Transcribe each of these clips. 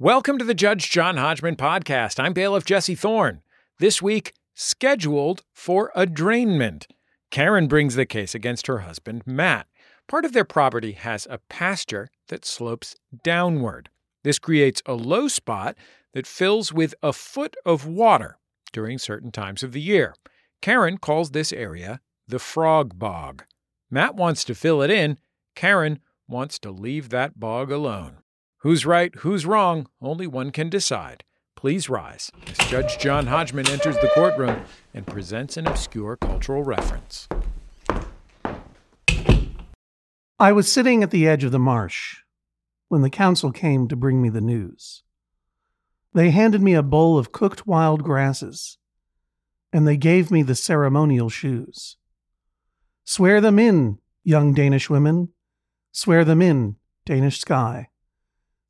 Welcome to the Judge John Hodgman podcast. I'm bailiff Jesse Thorne. This week, scheduled for arraignment. Karen brings the case against her husband, Matt. Part of their property has a pasture that slopes downward. This creates a low spot that fills with a foot of water during certain times of the year. Karen calls this area the frog bog. Matt wants to fill it in. Karen wants to leave that bog alone. Who's right, who's wrong, only one can decide. Please rise as Judge John Hodgman enters the courtroom and presents an obscure cultural reference. I was sitting at the edge of the marsh when the council came to bring me the news. They handed me a bowl of cooked wild grasses, and they gave me the ceremonial shoes. Swear them in, young Danish women. Swear them in, Danish sky.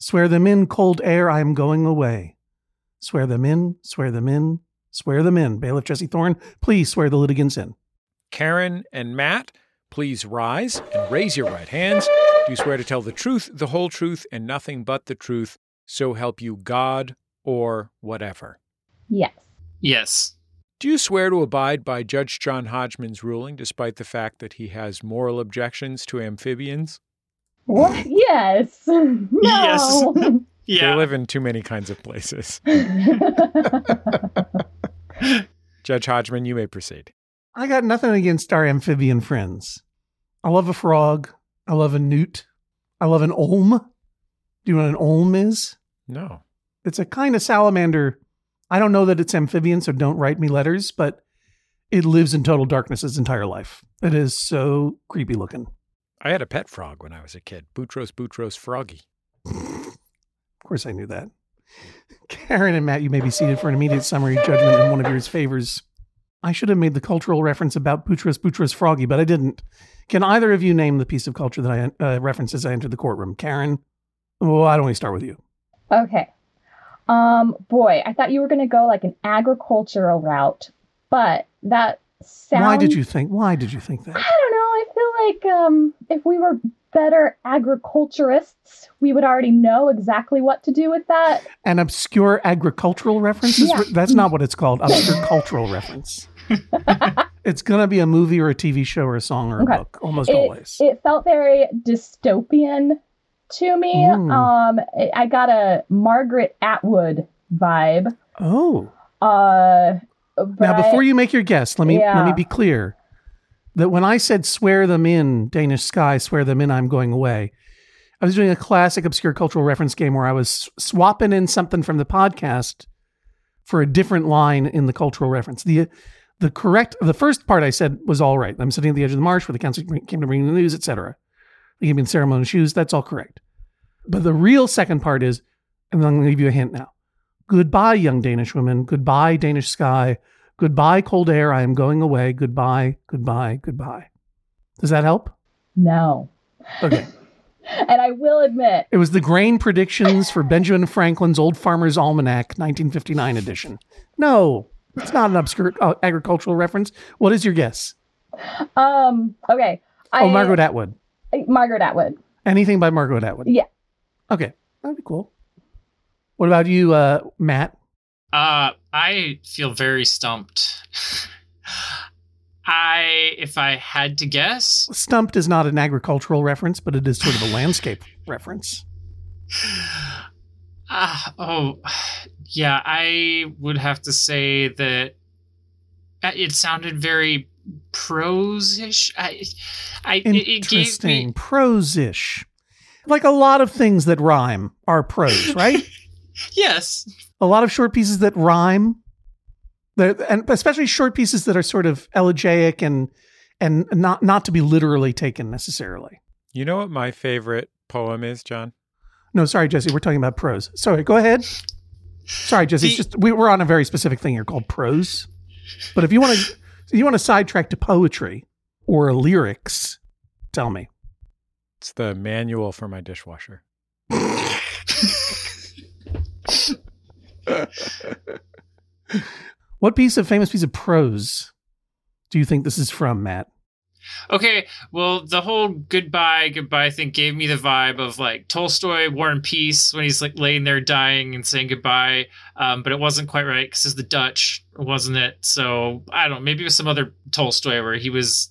Swear them in, cold air, I am going away. Swear them in, swear them in, swear them in. Bailiff Jesse Thorne, please swear the litigants in. Karen and Matt, please rise and raise your right hands. Do you swear to tell the truth, the whole truth, and nothing but the truth, so help you God or whatever? Yes. Yes. Do you swear to abide by Judge John Hodgman's ruling despite the fact that he has moral objections to amphibians? What? Yes. No. They Yeah. live in too many kinds of places. Judge Hodgman, you may proceed. I got nothing against our amphibian friends. I love a frog. I love a newt. I love an olm. Do you know what an olm is? No. It's a kind of salamander. I don't know that it's amphibian, so don't write me letters, but it lives in total darkness its entire life. It is so creepy looking. I had a pet frog when I was a kid, Boutros Boutros Froggy. Of course, I knew that. Karen and Matt, you may be seated for an immediate summary judgment in one of your favors. I should have made the cultural reference about Boutros Boutros Froggy, but I didn't. Can either of you name the piece of culture that I uh, referenced as I entered the courtroom? Karen? Well, why don't we start with you? okay. Um, boy, I thought you were gonna go like an agricultural route, but that sounds. Why did you think? Why did you think that? I don't know. I feel like um, if we were better agriculturists, we would already know exactly what to do with that. An obscure agricultural reference? Yeah. That's not what it's called. Obscure cultural reference. it's gonna be a movie or a TV show or a song or a Okay. book, almost it, always. it felt very dystopian to me. Mm. Um, I- I got a Margaret Atwood vibe. oh. Uh, but Now, I- before you make your guess, let me let me be clear that when I said "swear them in, Danish sky, swear them in, I'm going away," I was doing a classic obscure cultural reference game where I was swapping in something from the podcast for a different line in the cultural reference. the The correct, the first part I said was all right. I'm sitting at the edge of the marsh where the council came to bring the news, etc. They gave me the ceremonial shoes. That's all correct. But the real second part is, and I'm going to give you a hint now. Goodbye, young Danish women. Goodbye, Danish sky. Goodbye, cold air. I am going away. Goodbye, goodbye, goodbye. Does that help? no. Okay. And I will admit, it was the grain predictions for Benjamin Franklin's Old Farmer's Almanac, 1959 edition. No, it's not an obscure uh, agricultural reference. What is your guess? um, okay. oh, Margaret Atwood. Margaret Atwood. Anything by Margaret Atwood? Yeah. Okay, that'd be cool. What about you, uh, Matt? Uh, I feel very stumped. I, if I had to guess, Stumped is not an agricultural reference, but it is sort of a landscape reference. ah, oh, yeah, I would have to say that uh, it sounded very prose-ish. I, I, it- it gave Interesting. me Prose-ish. Like a lot of things that rhyme are prose, right? yes, a lot of short pieces that rhyme. They're, and especially short pieces that are sort of elegiac and and not not to be literally taken necessarily. You know what my favorite poem is, John? No, sorry, Jesse, we're talking about prose. Sorry, go ahead. Sorry, Jesse. It's The- just we, we're on a very specific thing here called prose. But if you want to, if you want to sidetrack to poetry or lyrics, tell me. It's the manual for my dishwasher. What piece of famous piece of prose do you think this is from, Matt? Okay, well, the whole goodbye, goodbye thing gave me the vibe of like Tolstoy, War and Peace, when he's like laying there dying and saying goodbye. Um, but it wasn't quite right because it's the Dutch, wasn't it? So I don't know. Maybe it was some other Tolstoy where he was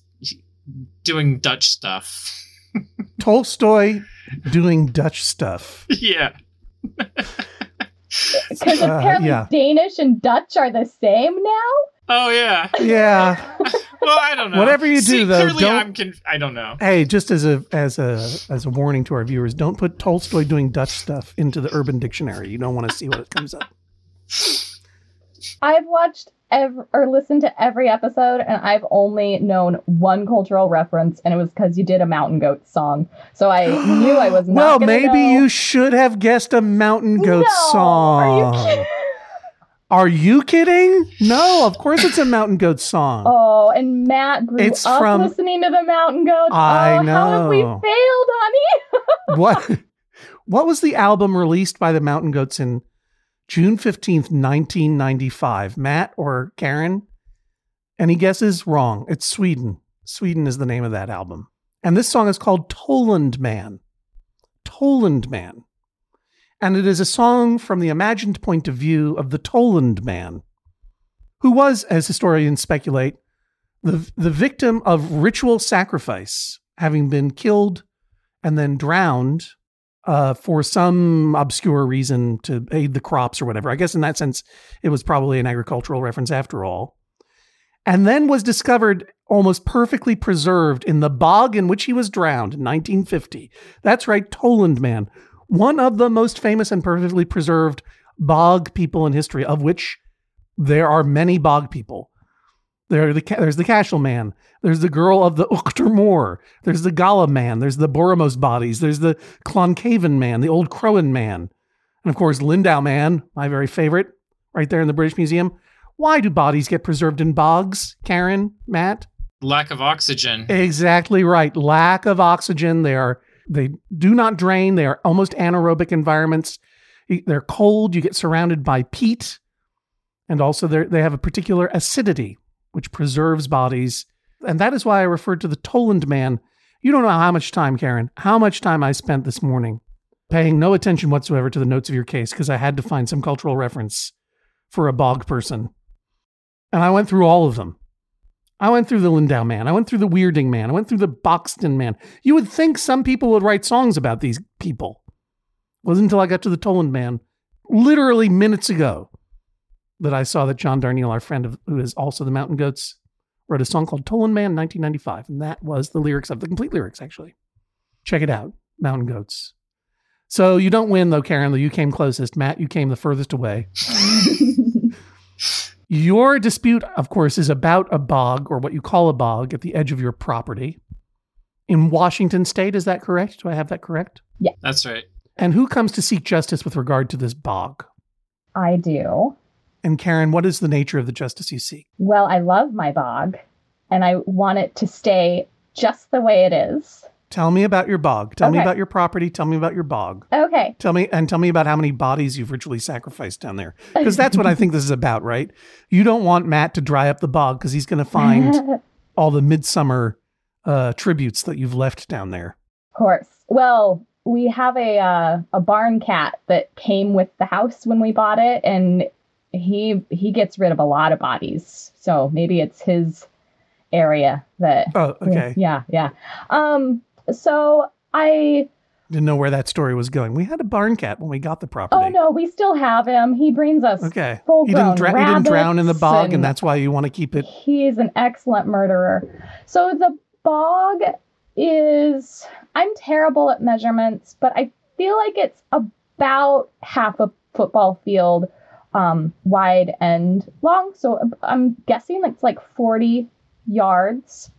doing Dutch stuff. Tolstoy doing Dutch stuff. yeah. Because Uh, apparently yeah. Danish and Dutch are the same now. Oh yeah. Yeah. Well, I don't know. Whatever you do, See, though, clearly don't- I'm conf- I don't know. Hey, just as a as a as a warning to our viewers, don't put Tolstoy doing Dutch stuff into the Urban Dictionary. You don't want to see what it comes up. I've watched ev- or listened to every episode, and I've only known one cultural reference, and it was because you did a Mountain Goat song. So I knew I was not. well, maybe know. you should have guessed a Mountain Goat No, song. Are you kidding? Are you kidding? No, of course it's a Mountain Goat song. Oh, and Matt grew It's up from- listening to the Mountain Goats. I oh, How have we know. failed, honey? What what was the album released by the Mountain Goats in June 15th, 1995? Matt or Karen? Any guesses? Wrong. It's Sweden. Sweden is the name of that album. And this song is called Tollund Man. Tollund Man. And it is a song from the imagined point of view of the Tollund Man, who was, as historians speculate, the, the victim of ritual sacrifice, having been killed and then drowned uh, for some obscure reason to aid the crops or whatever. I guess in that sense, it was probably an agricultural reference after all. And then was discovered almost perfectly preserved in the bog in which he was drowned in 1950. That's right, Tollund Man, one of the most famous and perfectly preserved bog people in history, of which there are many bog people. There are the, there's the Cashel Man. There's the girl of the Uchter Moor. There's the Gala Man. There's the Borremose bodies. There's the Clonycavan Man, the Old Croghan Man. And of course, Lindow Man, my very favorite, right there in the British Museum. Why do bodies get preserved in bogs, Karen, Matt? Lack of oxygen. Exactly right. Lack of oxygen. They are they do not drain. They are almost anaerobic environments. They're cold. You get surrounded by peat, and also they they have a particular acidity which preserves bodies. And that is why I referred to the Tollund man. You don't know how much time, Karen, how much time I spent this morning paying no attention whatsoever to the notes of your case because I had to find some cultural reference for a bog person. And I went through all of them. I went through the Lindow man. I went through the Weerdinge man. I went through the Bocksten man. You would think some people would write songs about these people. wasn't until I got to the Tollund man, literally minutes ago, that I saw that John Darnielle, our friend of, who is also the Mountain Goats, wrote a song called Tollund Man 1995. And that was the lyrics of the complete lyrics, actually. Check it out, Mountain Goats. So you don't win, though, Karen, though you came closest. Matt, you came the furthest away. Your dispute, of course, is about a bog or what you call a bog at the edge of your property in Washington state. Is that correct? Do I have that correct? Yeah. That's right. And who comes to seek justice with regard to this bog? I do. And Karen, what is the nature of the justice you seek? Well, I love my bog, and I want it to stay just the way it is. Tell me about your bog. Tell me about your property. Tell me about your bog. Okay. Tell me and tell me about how many bodies you've ritually sacrificed down there. Because that's what I think this is about, right? You don't want Matt to dry up the bog because he's going to find all the midsummer uh, tributes that you've left down there. Of course. Well, we have a uh, a barn cat that came with the house when we bought it, and he he gets rid of a lot of bodies. So maybe it's his area that. Oh, okay. Yeah, yeah. Um. So I. Didn't know where that story was going. We had a barn cat when we got the property. Oh no, we still have him. He brings us. Okay. Full He didn't, dra- he didn't drown in the bog, and and- that's why you want to keep it. He's an excellent murderer. So the bog is I'm terrible at measurements, but I feel like it's about half a football field um, wide and long. So I'm guessing it's like 40 yards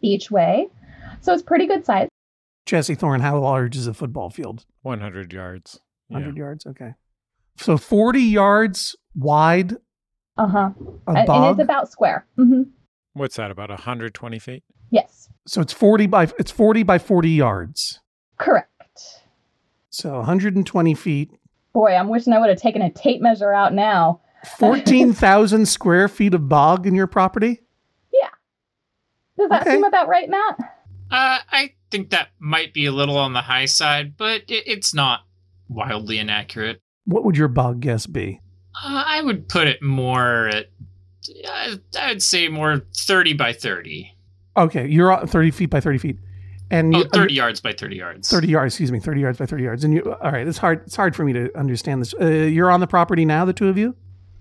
each way. So it's pretty good size. Jesse Thorne, how large is a football field? 100 yards. Yeah. 100 yards? Okay. So 40 yards wide, Uh huh. And, and it's about square. hmm What's that, about 120 feet? Yes, so it's 40 by it's 40 by 40 yards. correct. So 120 feet, Boy, I'm wishing I would have taken a tape measure out now. 14,000 square feet of bog in your property? Yeah. Does that Okay. seem about right, Matt? Uh, I think that might be a little on the high side, but it, it's not wildly inaccurate. What would your bog guess be? Uh, I would put it more at, uh, I'd say more 30 by 30. Okay, you're on 30 feet by 30 feet. And Oh, you, 30 yards by 30 yards. 30 yards, excuse me, 30 yards by 30 yards. And you, all right, it's hard, it's hard for me to understand this. Uh, you're on the property now, the two of you?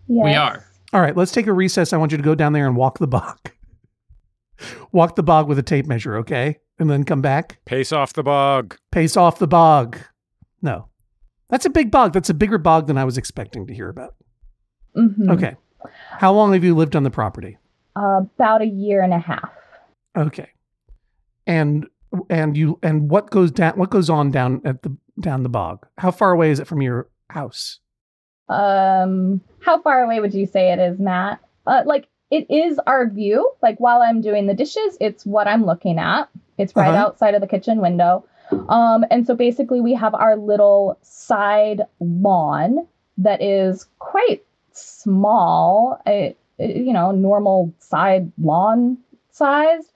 Yes. We are. All right, let's take a recess. I want you to go down there and walk the bog. walk the bog with a tape measure, okay? And then come back. Pace off the bog. Pace off the bog. No. That's a big bog. That's a bigger bog than I was expecting to hear about. Mhm. Okay. How long have you lived on the property? Uh, about a year and a half. Okay. And and you and what goes down what goes on down at the down the bog? How far away is it from your house? Um, how far away would you say it is, Matt? Uh, like it is our view. Like while I'm doing the dishes, it's what I'm looking at. It's right Uh-huh. outside of the kitchen window. Um, and so basically, we have our little side lawn that is quite small. It, it- you know, normal side lawn sized.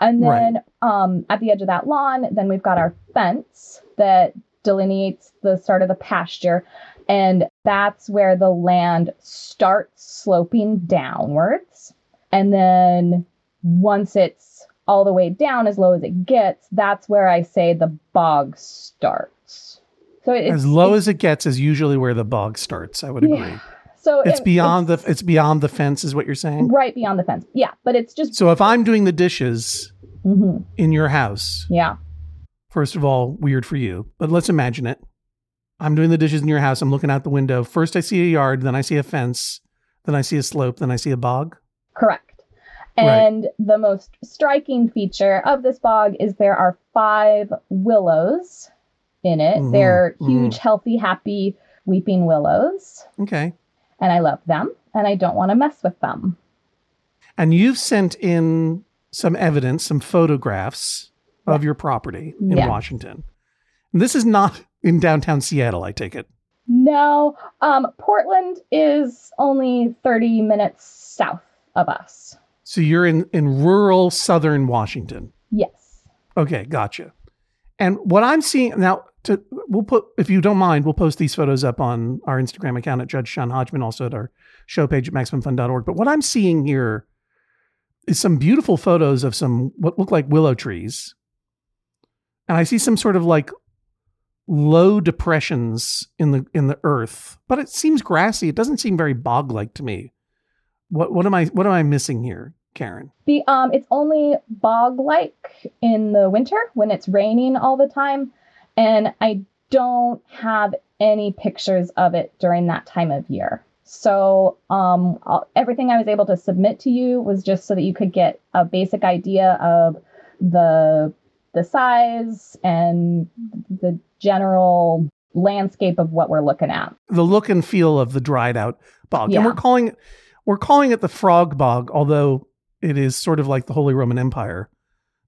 And Right. then um, at the edge of that lawn, then we've got our fence that delineates the start of the pasture. And that's where the land starts sloping downwards. And then once it's all the way down as low as it gets, that's where I say the bog starts. So as low as it gets is usually where the bog starts. I would Yeah. So It's it- beyond the it's beyond the fence is what you're saying. right beyond the fence. Yeah, but it's just So if I'm doing the dishes Mhm. in your house, yeah. first of all, weird for you, but let's imagine it. I'm doing the dishes in your house. I'm looking out the window. First, I see a yard. Then I see a fence. Then I see a slope. Then I see a bog. Correct. Right. And the most striking feature of this bog is there are five willows in it. Mhm, They're mhm. huge, healthy, happy weeping willows. Okay. And I love them and I don't want to mess with them. And you've sent in some evidence, some photographs of your property in Yeah. Washington. And this is not in downtown Seattle, I take it. No, um, Portland is only 30 minutes south of us. So you're in, in rural southern Washington. Yes. Okay, gotcha. And what I'm seeing now, to we'll put if you don't mind, we'll post these photos up on our Instagram account at Judge John Hodgman, also at our show page at MaximumFun.org. But what I'm seeing here is some beautiful photos of some what look like willow trees, and I see some sort of like low depressions in the in the earth, but it seems grassy. It doesn't seem very bog like to me. What what am I what am I missing here, Karen? The um it's only bog like in the winter when it's raining all the time and I don't have any pictures of it during that time of year. So um I'll- everything I was able to submit to you was just so that you could get a basic idea of the the size and the general landscape of what we're looking at. the look and feel of the dried out bog. Yeah. And we're calling it we're calling it the frog bog, although it is sort of like the Holy Roman Empire,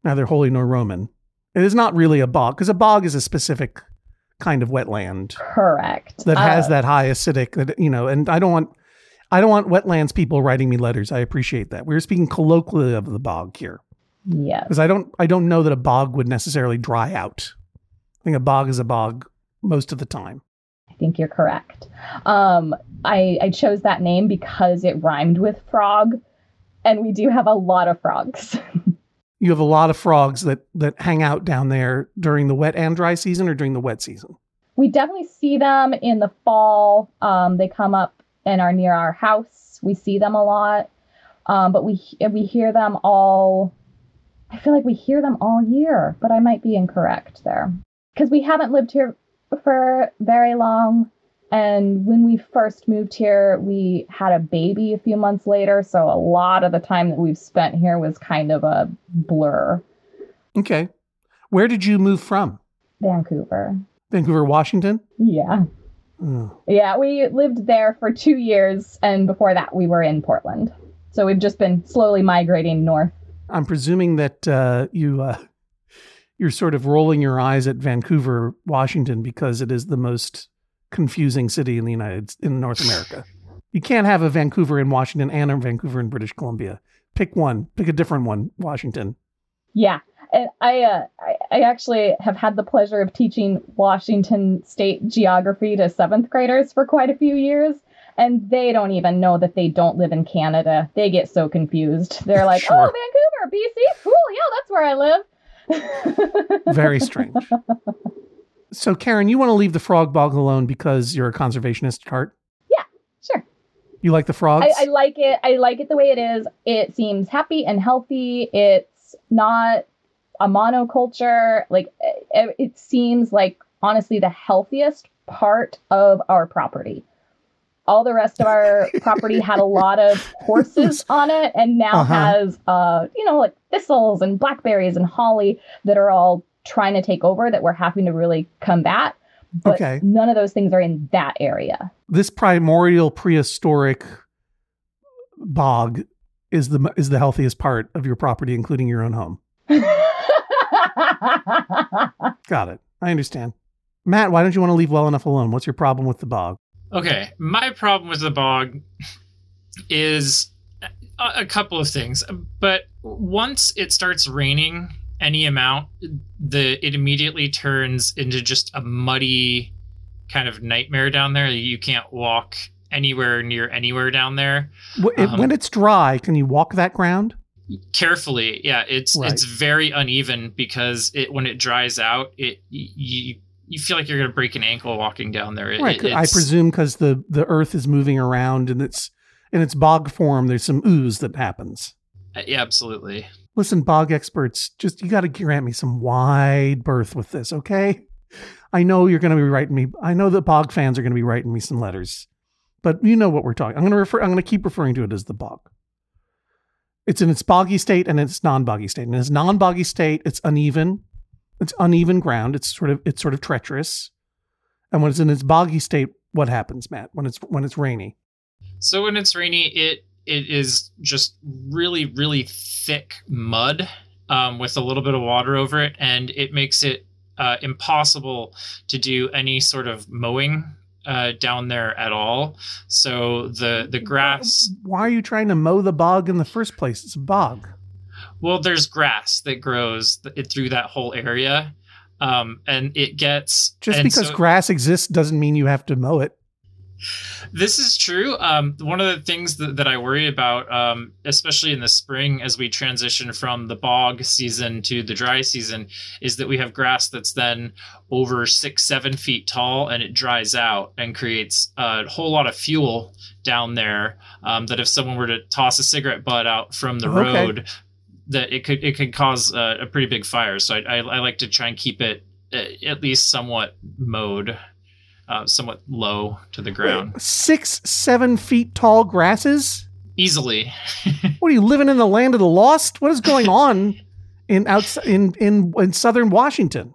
neither holy nor Roman. It is not really a bog because a bog is a specific kind of wetland Correct. that has Uh, that high acidic that you know. And I don't want I don't want wetlands people writing me letters. I appreciate that. We're speaking colloquially of the bog here Yes. because I don't I don't know that a bog would necessarily dry out. I think a bog is a bog most of the time. I think you're correct. Um, I, I chose that name because it rhymed with frog, and we do have a lot of frogs. you have a lot of frogs that that hang out down there during the wet and dry season or during the wet season. we definitely see them in the fall. Um, they come up and are near our house. We see them a lot, um, but we we hear them all. I feel like we hear them all year, but I might be incorrect there because we haven't lived here for very long. And when we first moved here, we had a baby a few months later. So a lot of the time that we've spent here was kind of a blur. Okay. Where did you move from? Vancouver. Vancouver, Washington? Yeah. Oh, Yeah, we lived there for two years, and before that, we were in Portland. So we've just been slowly migrating north. I'm presuming that uh, you uh, you're sort of rolling your eyes at Vancouver, Washington, because it is the most confusing city in the United in North America. You can't have a Vancouver in Washington and a Vancouver in British Columbia. Pick one. Pick a different one, Washington. Yeah. And I, uh, I, actually have had the pleasure of teaching Washington State geography to seventh graders for quite a few years, and they don't even know that they don't live in Canada. They get so confused. They're like, Sure. "Oh, Vancouver, BC, cool, yeah, that's where I live." Very strange. So, Karen, you want to leave the frog bog alone because you're a conservationist at heart? Sure. You like the frogs? I, I like it. I like it the way it is. It seems happy and healthy. It's not a monoculture. Like it, it seems like honestly the healthiest part of our property. All the rest of our property had a lot of horses on it, and now Uh-huh. has uh you know like thistles and blackberries and holly that are all trying to take over that we're having to really combat. But Okay. none of those things are in that area. this primordial prehistoric bog is the is the healthiest part of your property, including your own home. Got it. I understand. Matt, why don't you want to leave well enough alone? What's your problem with the bog? Okay, my problem with the bog is a, a couple of things, but once it starts raining any amount, the it immediately turns into just a muddy kind of nightmare down there. You can't walk anywhere near anywhere down there. Um, when it's dry, can you walk that ground? Carefully, yeah, it's Right. it's very uneven because it when it dries out, it you you feel like you're gonna break an ankle walking down there. It- Right. I presume because the the earth is moving around and it's in its bog form. There's some ooze that happens. uh, Yeah, absolutely. Listen, bog experts, just you got to grant me some wide berth with this, okay? I know you're going to be writing me. I know that bog fans are going to be writing me some letters, but you know what we're talking. I'm going to refer. I'm going to keep referring to it as the bog. It's in its boggy state and its non-boggy state. In its non-boggy state, it's uneven. It's uneven ground. It's sort of it's sort of treacherous. And when it's in its boggy state, what happens, Matt? When it's when it's rainy. So when it's rainy, it it is just really really thick mud um, with a little bit of water over it, and it makes it uh, impossible to do any sort of mowing uh, down there at all. So the the grass. Why are you trying to mow the bog in the first place? It's a bog. Well, there's grass that grows th- through that whole area, um, and it gets Just because so- grass exists doesn't mean you have to mow it. This is true. Um, one of the things that, that I worry about, um, especially in the spring as we transition from the bog season to the dry season, is that we have grass that's then over six, seven feet tall and it dries out and creates a whole lot of fuel down there. Um, that if someone were to toss a cigarette butt out from the Okay. road, that it could it could cause a, a pretty big fire. So I, I, I like to try and keep it uh, at least somewhat mowed. Uh, somewhat low to the ground. Six, seven feet tall grasses? easily. What are you living in the land of the lost? What is going on in outs in, in in southern Washington?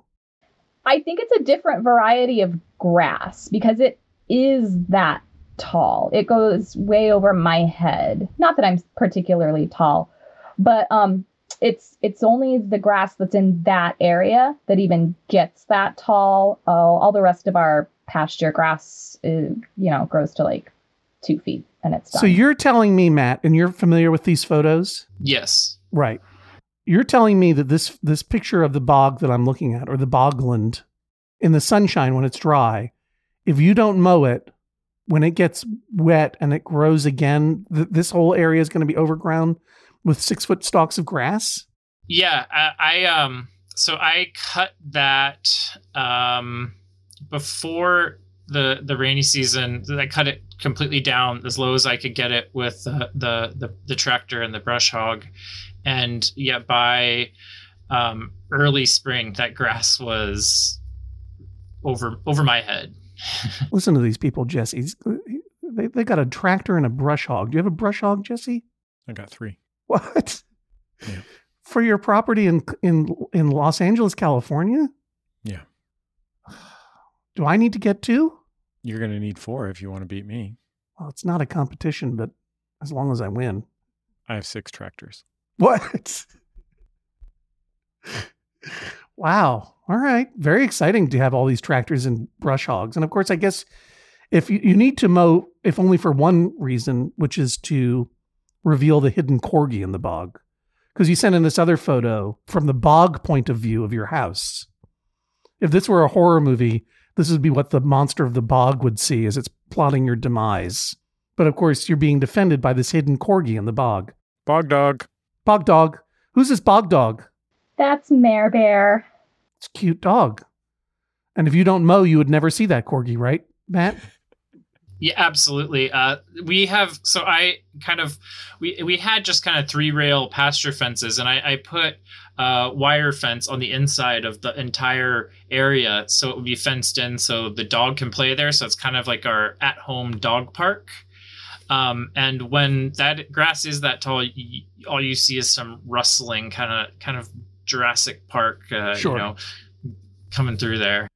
I think it's a different variety of grass because it is that tall. It goes way over my head. Not that I'm particularly tall, but um it's it's only the grass that's in that area that even gets that tall. Oh, all the rest of our pasture grass, is, you know, grows to like two feet and it's done. So you're telling me, Matt, and you're familiar with these photos, Yes. right? You're telling me that this this picture of the bog that I'm looking at, or the bogland, in the sunshine when it's dry, if you don't mow it, when it gets wet and it grows again, th- this whole area is going to be overgrown with six foot stalks of grass. Yeah. I, I um. So I cut that um before the the rainy season. I cut it completely down as low as I could get it with the the the, the tractor and the brush hog, and yet by um early spring, that grass was over over my head. Listen to these people, Jesse. They, they got a tractor and a brush hog. Do you have a brush hog, Jesse? I got three. What? Yeah. For your property in in in Los Angeles, California? Do I need to get two? You're going to need four if you want to beat me. Well, it's not a competition, but as long as I win. I have six tractors. What? wow. All right. Very exciting to have all these tractors and brush hogs. And of course, I guess if you, you need to mow, if only for one reason, which is to reveal the hidden corgi in the bog. Because you sent in this other photo from the bog point of view of your house. If this were a horror movie, this would be what the monster of the bog would see as it's plotting your demise. But of course, you're being defended by this hidden corgi in the bog. Bog dog. Bog dog. Who's this bog dog? That's Mare Bear. It's a cute dog. And if you don't mow, you would never see that corgi, right, Matt? Yeah, absolutely. Uh, we have so I kind of we we had just kind of three rail pasture fences, and I, I put uh, wire fence on the inside of the entire area, so it would be fenced in, so the dog can play there. So it's kind of like our at home dog park. Um, and when that grass is that tall, you, all you see is some rustling, kind of kind of Jurassic Park, uh, Sure. you know, coming through there.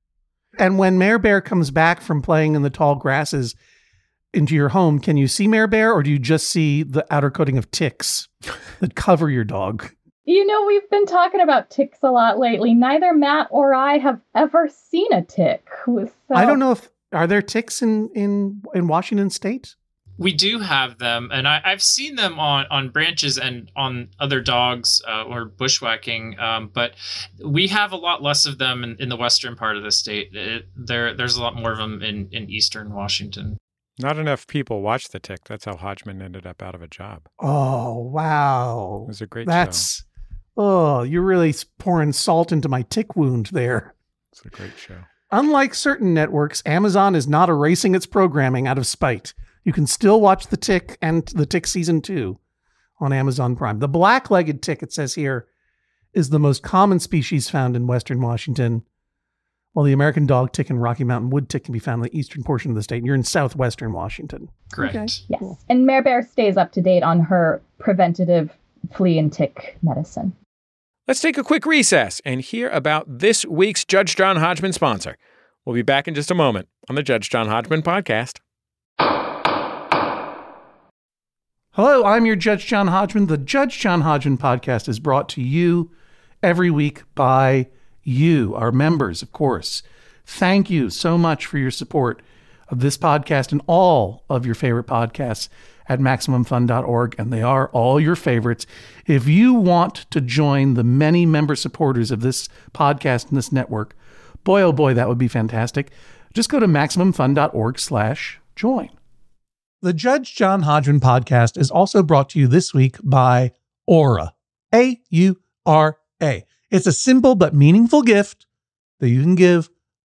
And when Mare Bear comes back from playing in the tall grasses into your home, can you see Mare Bear or do you just see the outer coating of ticks that cover your dog? You know, we've been talking about ticks a lot lately. Neither Matt or I have ever seen a tick. So I don't know if are there ticks in in in Washington state? We do have them, and I, I've seen them on, on branches and on other dogs uh, or bushwhacking. Um, but we have a lot less of them in, in the western part of the state. It, there, there's a lot more of them in, in eastern Washington. Not enough people watch The Tick. That's how Hodgman ended up out of a job. Oh, wow. It was a great show. That's oh, you're really pouring salt into my tick wound there. It's a great show. Unlike certain networks, Amazon is not erasing its programming out of spite. You can still watch The Tick and The Tick Season 2 on Amazon Prime. The black legged tick, it says here, is the most common species found in Western Washington, while the American dog tick and Rocky Mountain wood tick can be found in the eastern portion of the state. And you're in southwestern Washington. Correct. Okay. Yes. Cool. And Mare Bear stays up to date on her preventative flea and tick medicine. Let's take a quick recess and hear about this week's Judge John Hodgman sponsor. We'll be back in just a moment on the Judge John Hodgman podcast. Hello, I'm your Judge John Hodgman. The Judge John Hodgman podcast is brought to you every week by you, our members, of course. Thank you so much for your support of this podcast and all of your favorite podcasts at MaximumFun.org, and they are all your favorites. If you want to join the many member supporters of this podcast and this network, boy, oh boy, that would be fantastic. Just go to MaximumFun.org slash join. The Judge John Hodgman podcast is also brought to you this week by Aura. A U R A. It's a simple but meaningful gift that you can give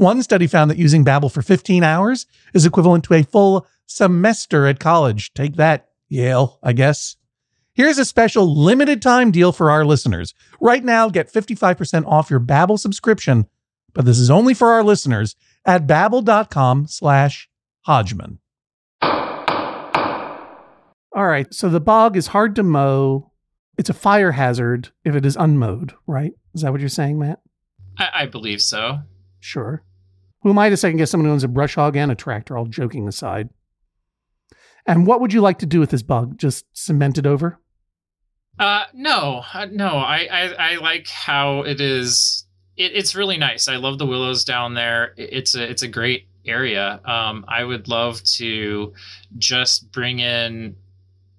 One study found that using Babbel for 15 hours is equivalent to a full semester at college. Take that, Yale, I guess. Here's a special limited time deal for our listeners. Right now, get 55% off your Babbel subscription, but this is only for our listeners at babbel.com slash Hodgman. All right, so the bog is hard to mow. It's a fire hazard if it is unmowed, right? Is that what you're saying, Matt? I, I believe so. Sure. Who am I to second guess someone who owns a brush hog and a tractor, all joking aside? And what would you like to do with this bug? Just cement it over? Uh, no, uh, no. I, I, I like how it is. It, it's really nice. I love the willows down there. It's a it's a great area. Um, I would love to just bring in,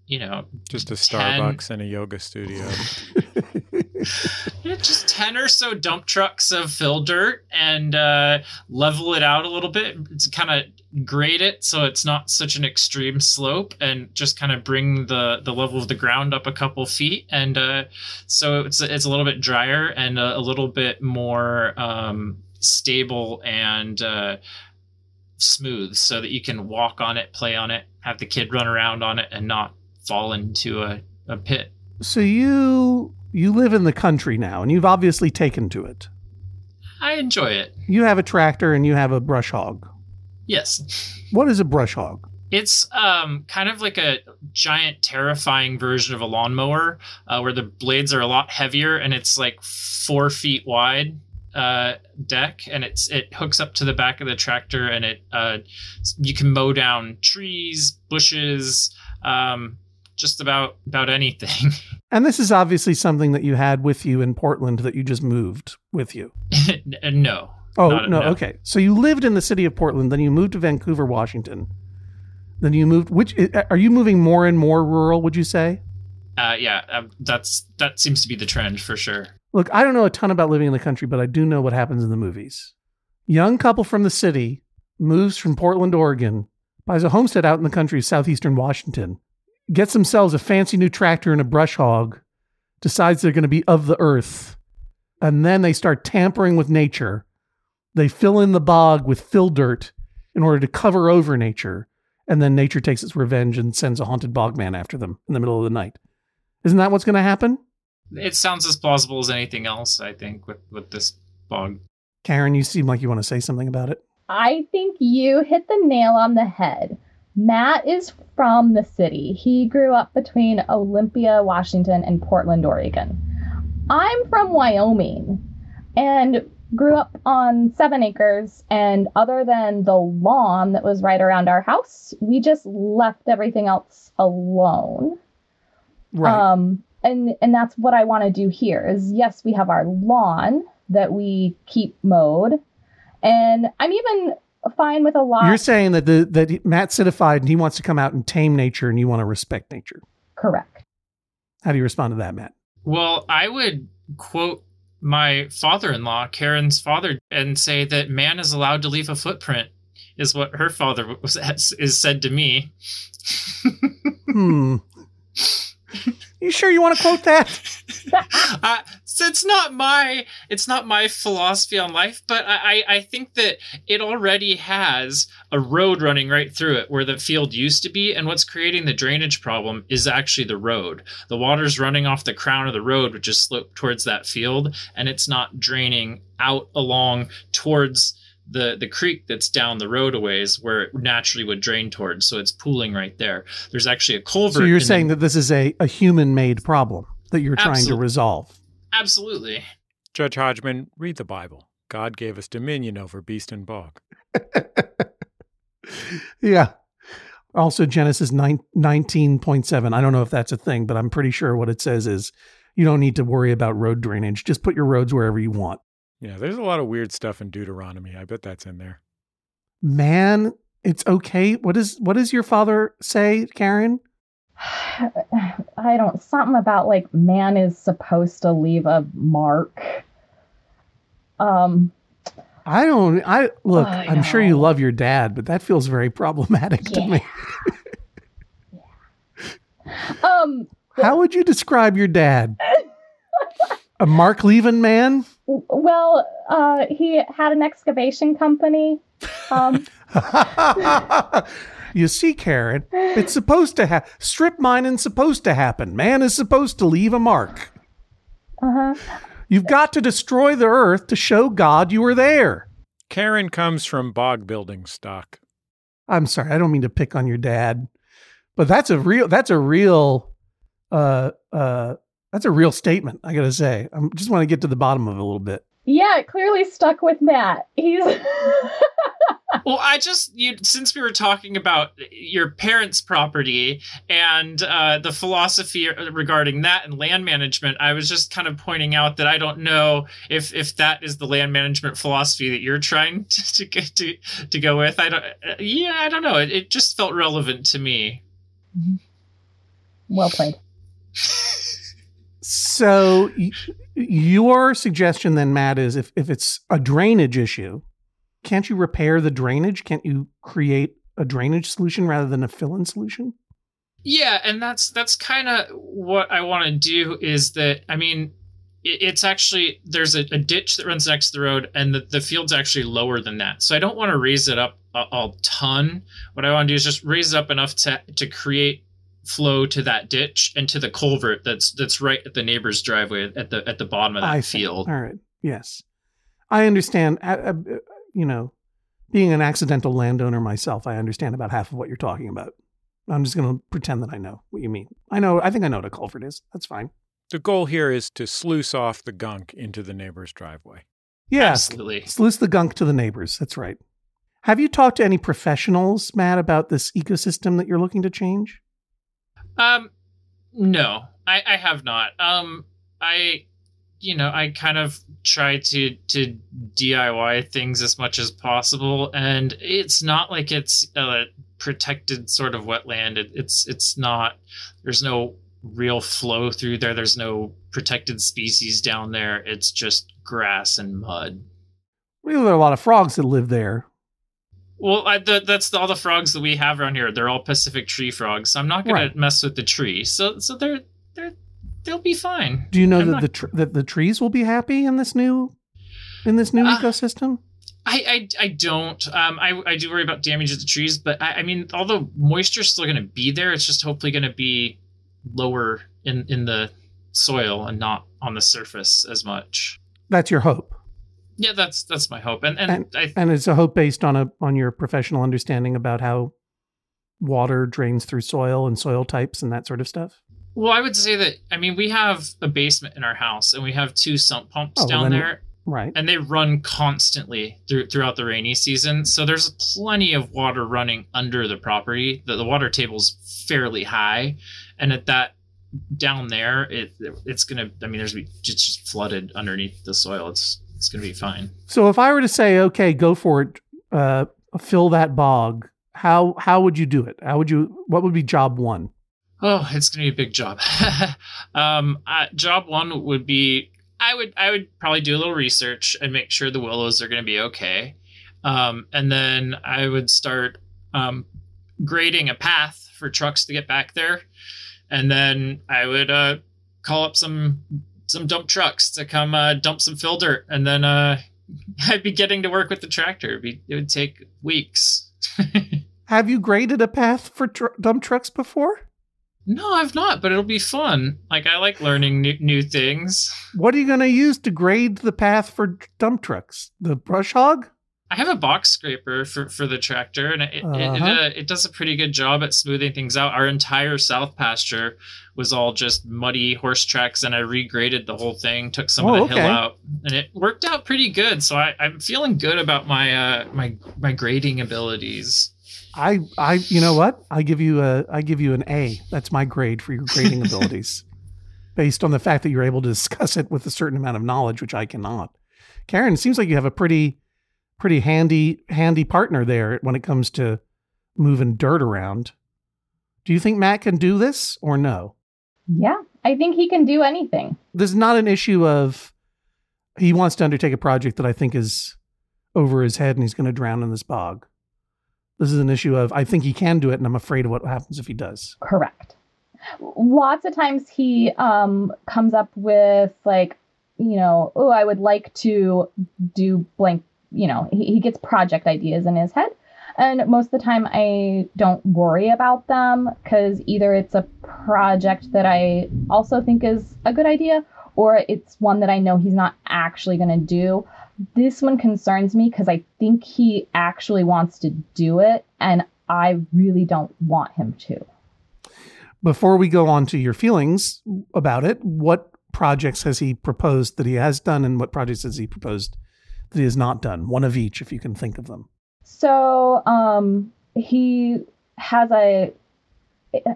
you know, Just a 10 Starbucks and a yoga studio. Just 10 or so dump trucks of fill dirt and uh, level it out a little bit to kind of grade it so it's not such an extreme slope and just kind of bring the, the level of the ground up a couple feet. And uh, so it's, it's a little bit drier and a, a little bit more um, stable and uh, smooth so that you can walk on it, play on it, have the kid run around on it and not fall into a, a pit. So you you live in the country now, and you've obviously taken to it. I enjoy it. You have a tractor and you have a brush hog. Yes. What is a brush hog? It's um, kind of like a giant, terrifying version of a lawnmower, uh, where the blades are a lot heavier and it's like four feet wide uh, deck, and it's it hooks up to the back of the tractor, and it uh, you can mow down trees, bushes, um, just about about anything. And this is obviously something that you had with you in Portland that you just moved with you. no. Oh, no, no. okay. So you lived in the city of Portland, then you moved to Vancouver, Washington. Then you moved which are you moving more and more rural, would you say? Uh, yeah, um, that's that seems to be the trend for sure. Look, I don't know a ton about living in the country, but I do know what happens in the movies. Young couple from the city moves from Portland, Oregon, buys a homestead out in the country of southeastern Washington, gets themselves a fancy new tractor and a brush hog, decides they're going to be of the earth, and then they start tampering with nature. They fill in the bog with fill dirt in order to cover over nature, and then nature takes its revenge and sends a haunted bogman after them in the middle of the night. Isn't that what's going to happen? It sounds as plausible as anything else. I think with with this bog. Karen, you seem like you want to say something about it. I think you hit the nail on the head. Matt is from the city. He grew up between Olympia, Washington, and Portland, Oregon. I'm from Wyoming and grew up on seven acres. And other than the lawn that was right around our house, we just left everything else alone. Um, and and that's what I want to do here. Is yes, we have our lawn that we keep mowed, and I'm even fine with a lot. You're saying that the that Matt's citified and he wants to come out and tame nature, and you want to respect nature. correct. How do you respond to that, Matt? Well, I would quote my father-in-law, Karen's father, and say that man is allowed to leave a footprint. Is what her father was is said to me. Hmm. you sure you want to quote that? uh, so it's not my it's not my philosophy on life, but I, I think that it already has a road running right through it where the field used to be, and what's creating the drainage problem is actually the road. The water's running off the crown of the road, which is sloped towards that field, and it's not draining out along towards the the creek that's down the road a ways where it naturally would drain towards. So it's pooling right there. There's actually a culvert. So you're in the- saying that this is a, a human made problem that you're trying to resolve. Absolutely. Judge Hodgman, read the Bible. God gave us dominion over beast and bog. Yeah. Also, Genesis 9, 19.7. I don't know if that's a thing, but I'm pretty sure what it says is you don't need to worry about road drainage. Just put your roads wherever you want. Yeah, there's a lot of weird stuff in Deuteronomy. I bet that's in there. Man, it's okay. What is what does your father say, Karen? I don't something about like man is supposed to leave a mark. Um, I don't. I look. I I'm sure you love your dad, but that feels very problematic to Yeah. me. um, How would you describe your dad? A Mark Levin man? well, uh, he had an excavation company. Um, you see, Karen, it's supposed to have strip mining's supposed to happen. Man is supposed to leave a mark. uh-huh. You've got to destroy the earth to show God you were there. Karen comes from bog building stock. I'm sorry, I don't mean to pick on your dad, but that's a real that's a real uh uh that's a real statement, I gotta say. I just want to get to the bottom of it a little bit. Yeah, it clearly stuck with Matt. He's Well, I just you since we were talking about your parents' property and uh, the philosophy regarding that and land management, I was just kind of pointing out that I don't know if if that is the land management philosophy that you're trying to to get to, to go with. I don't. uh, Yeah, I don't know. It, it just felt relevant to me. well played. So y- your suggestion then, Matt, is if, if it's a drainage issue, can't you repair the drainage? Can't you create a drainage solution rather than a fill-in solution? Yeah, and that's that's kind of what I want to do. Is that I mean, it, it's actually there's a, a ditch that runs next to the road, and the, the field's actually lower than that. So I don't want to raise it up a, a ton. What I want to do is just raise it up enough to to create flow to that ditch and to the culvert that's that's right at the neighbor's driveway at the at the bottom of that I see. field. All right. Yes. I understand. Uh, uh, you know, being an accidental landowner myself, I understand about half of what you're talking about. I'm just going to pretend that I know what you mean. I know. I think I know what a culvert is. That's fine. The goal here is to sluice off the gunk into the neighbor's driveway. Yeah. Absolutely. Sluice the gunk to the neighbors. That's right. Have you talked to any professionals, Matt, about this ecosystem that you're looking to change? Um, no, I, I have not. Um, I, you know, I kind of try to to DIY things as much as possible, and it's not like it's a protected sort of wetland. It, it's it's not. There's no real flow through there. There's no protected species down there. It's just grass and mud. Well, there are a lot of frogs that live there. Well, I, the, that's the, all the frogs that we have around here. They're all Pacific tree frogs. So I'm not going Right. to mess with the tree. So so they're they're they'll be fine. Do you know I'm that not- the tr- that the trees will be happy in this new in this new Uh, ecosystem? I, I, I don't. Um, I, I do worry about damage to the trees, but I, I mean, although moisture's still going to be there, it's just hopefully going to be lower in, in the soil and not on the surface as much. That's your hope, Yeah, that's that's my hope. And and, And- I, and it's a hope based on a on your professional understanding about how water drains through soil and soil types and that sort of stuff. well, I would say that I mean we have a basement in our house, and we have two sump pumps Oh, down then- there, Right. and they run constantly through, throughout the rainy season. So there's plenty of water running under the property. The, the water table's fairly high, and at that down there, it it's gonna. I mean, there's it's just flooded underneath the soil. It's it's gonna be fine. So if I were to say, okay, go for it, uh, fill that bog, how how would you do it? How would you? What would be job one? Oh, it's gonna be a big job. um, uh, job one would be I would I would probably do a little research and make sure the willows are gonna be okay, um, and then I would start um, grading a path for trucks to get back there, and then I would uh, call up some some dump trucks to come uh, dump some fill dirt, and then uh, I'd be getting to work with the tractor. It'd be, it would take weeks. Have you graded a path for tr- dump trucks before? No, I've not, but it'll be fun. Like I like learning new, new things. What are you going to use to grade the path for dump trucks? The brush hog? I have a box scraper for, for the tractor, and it it, it, Uh-huh. uh, it does a pretty good job at smoothing things out. Our entire south pasture was all just muddy horse tracks, and I regraded the whole thing, took some Oh, of the okay. hill out, and it worked out pretty good. So I, I'm feeling good about my uh, my my grading abilities. I I you know what? I give you a I give you an A. That's my grade for your grading abilities. Based on the fact that you're able to discuss it with a certain amount of knowledge, which I cannot. Karen, it seems like you have a pretty pretty handy handy partner there when it comes to moving dirt around. Do you think Matt can do this or no? Yeah, I think he can do anything. This is not an issue of he wants to undertake a project that I think is over his head and he's going to drown in this bog. This is an issue of I think he can do it and I'm afraid of what happens if he does. Correct. Lots of times he um, comes up with like, you know, oh, I would like to do blank. You know, he, he gets project ideas in his head, and most of the time I don't worry about them because either it's a project that I also think is a good idea, or it's one that I know he's not actually going to do. This one concerns me because I think he actually wants to do it, and I really don't want him to. Before we go on to your feelings about it, what projects has he proposed that he has done, and what projects has he proposed has not done? One of each, if you can think of them. So, um, he has a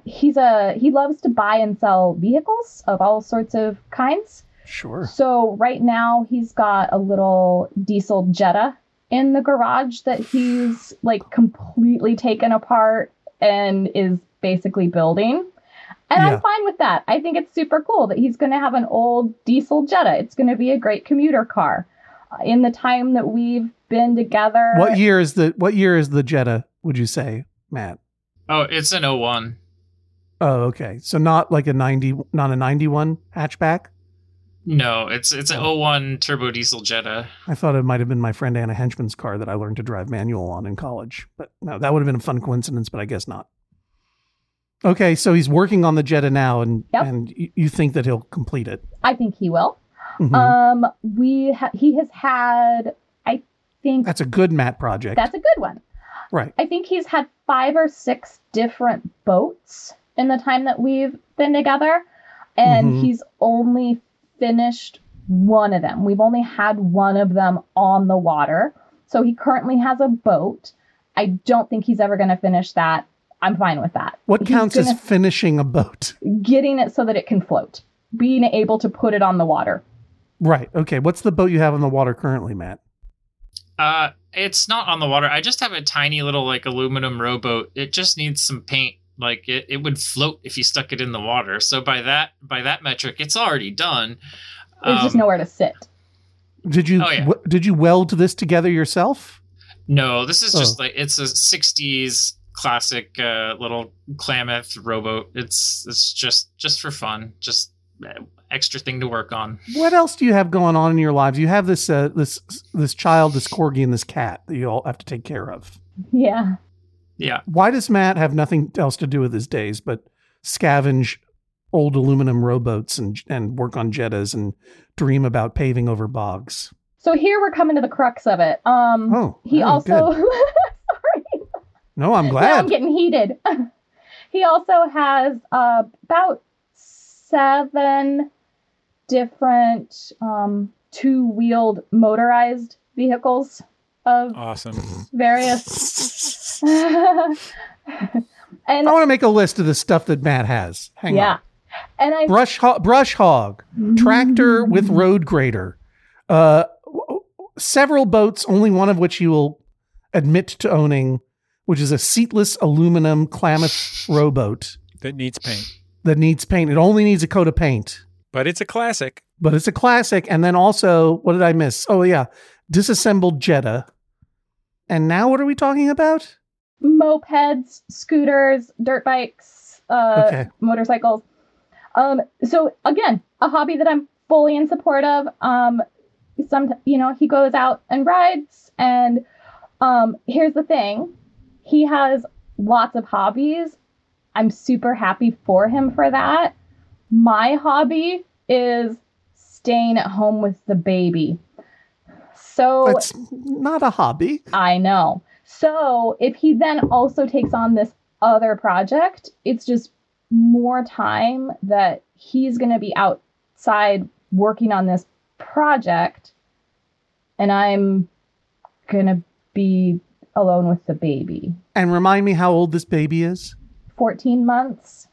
he's a he loves to buy and sell vehicles of all sorts of kinds. Sure. So right now he's got a little diesel Jetta in the garage that he's like completely taken apart and is basically building. And Yeah. I'm fine with that. I think it's super cool that he's going to have an old diesel Jetta. It's going to be a great commuter car. In the time that we've been together, What year is the what year is the Jetta? Would you say, Matt? Oh, it's an 01. Oh, okay. So not like a ninety, not a ninety-one hatchback. No, it's it's an 01 turbo diesel Jetta. I thought it might have been my friend Anna Henchman's car that I learned to drive manual on in college. But no, that would have been a fun coincidence, but I guess not. Okay, so he's working on the Jetta now, and Yep. and you, you think that he'll complete it. I think he will. Mhm. Um, we ha- he has had, I think That's a good Matt project. that's a good one. right. I think he's had five or six different boats in the time that we've been together, and Mhm. he's only finished one of them. We've only had one of them on the water. So he currently has a boat. I don't think he's ever going to finish that. I'm fine with that. What He's counts as finishing a boat? getting it so that it can float, being able to put it on the water. Right. Okay. What's the boat you have on the water currently, Matt? Uh, it's not on the water. I just have a tiny little like aluminum rowboat. It just needs some paint. Like it, it would float if you stuck it in the water. So by that by that metric, it's already done. There's just Um, nowhere to sit. Did you Oh, yeah. w- did you weld this together yourself? No, this is just Oh. like it's a '60s classic uh, little Klamath rowboat. It's it's just just for fun, just uh, extra thing to work on. What else do you have going on in your lives? You have this uh, this this child, this corgi, and this cat that you all have to take care of. Yeah. Yeah, Why does Matt have nothing else to do with his days but scavenge old aluminum rowboats and and work on Jettas and dream about paving over bogs? So here we're coming to the crux of it. Um, Oh, he oh, also. sorry. No, I'm Now I'm getting heated. he also has uh, about seven different um, two-wheeled motorized vehicles of Awesome. various. and I want to make a list of the stuff that Matt has. Hang yeah, on. and I Brush ho- brush hog, tractor with road grader, uh, w- w- several boats, only one of which you will admit to owning, which is a seatless aluminum Klamath rowboat That needs paint. that needs paint. It only needs a coat of paint, But it's a classic. but it's a classic. And then also, what did I miss? Oh yeah, disassembled Jetta. And now, what are we talking about? mopeds, scooters, dirt bikes, uh, Okay. motorcycles. Um, so again, a hobby that I'm fully in support of. Um, some, you know, he goes out and rides, and um, here's the thing: he has lots of hobbies. I'm super happy for him for that. My hobby is staying at home with the baby. So It's not a hobby. I know. So if he then also takes on this other project, it's just more time that he's going to be outside working on this project, and I'm going to be alone with the baby. And remind me how old this baby is. 14 months.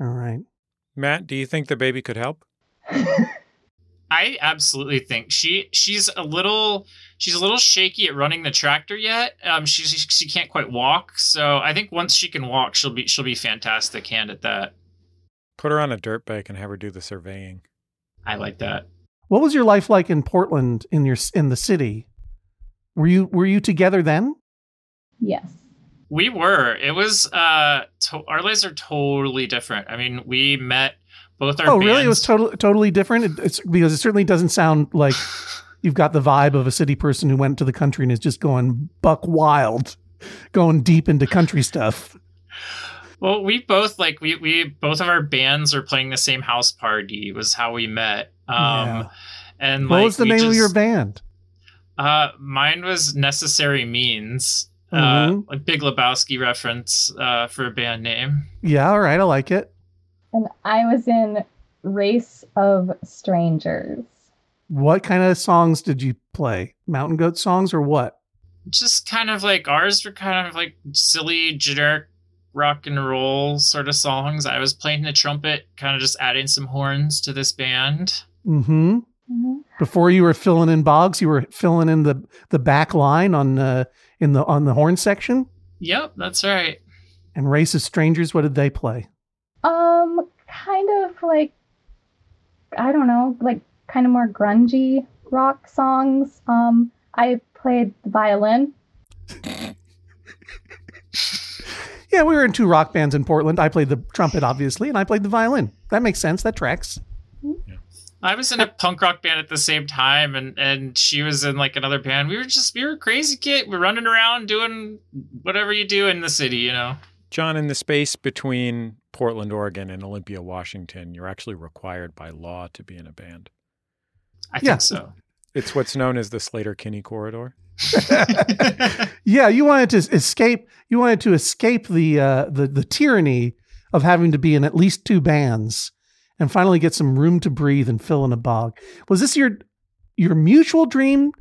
All right. Matt, do you think the baby could help? I absolutely think she she's a little she's a little shaky at running the tractor yet. Um, she she, she can't quite walk. So I think once she can walk, she'll be she'll be fantastic hand at that. Put her on a dirt bike and have her do the surveying. I like that. What was your life like in Portland in your in the city? Were you were you together then? Yes. We were. It was uh to- our lives are totally different. I mean, we met both our oh, really? It was totally totally different. It, it's because it certainly doesn't sound like you've got the vibe of a city person who went to the country and is just going buck wild, going deep into country stuff. Well, we both like we we both of our bands are playing the same house party was how we met. Um Yeah. and what like, was the name of your band? Uh mine was Necessary Means. Uh Mhm. like Big Lebowski reference uh for a band name. Yeah, all right, I like it. And I was in Race of Strangers. What kind of songs did you play? Mountain goat songs or what? Just kind of like ours were kind of like silly generic rock and roll sort of songs. I was playing the trumpet, kind of just adding some horns to this band. Mm-hmm. Mhm. Before you were filling in bogs, you were filling in the the back line on uh, in the on the horn section. Yep, that's right. And Racist Strangers, what did they play? Um, kind of like, I don't know, like kind of more grungy rock songs. Um, I played the violin. Yeah, we were in two rock bands in Portland. I played the trumpet, obviously, and I played the violin. That makes sense. That tracks. I was in a punk rock band at the same time, and and she was in like another band. We were just we were a crazy kid. We're running around doing whatever you do in the city, you know. John, in the space between Portland, Oregon and Olympia, Washington, you're actually required by law to be in a band. I Yeah. think so. It's what's known as the Sleater-Kinney corridor. Yeah, you wanted to escape. You wanted to escape the uh, the the tyranny of having to be in at least two bands, and finally get some room to breathe and fill in a bog. Was this your your mutual dream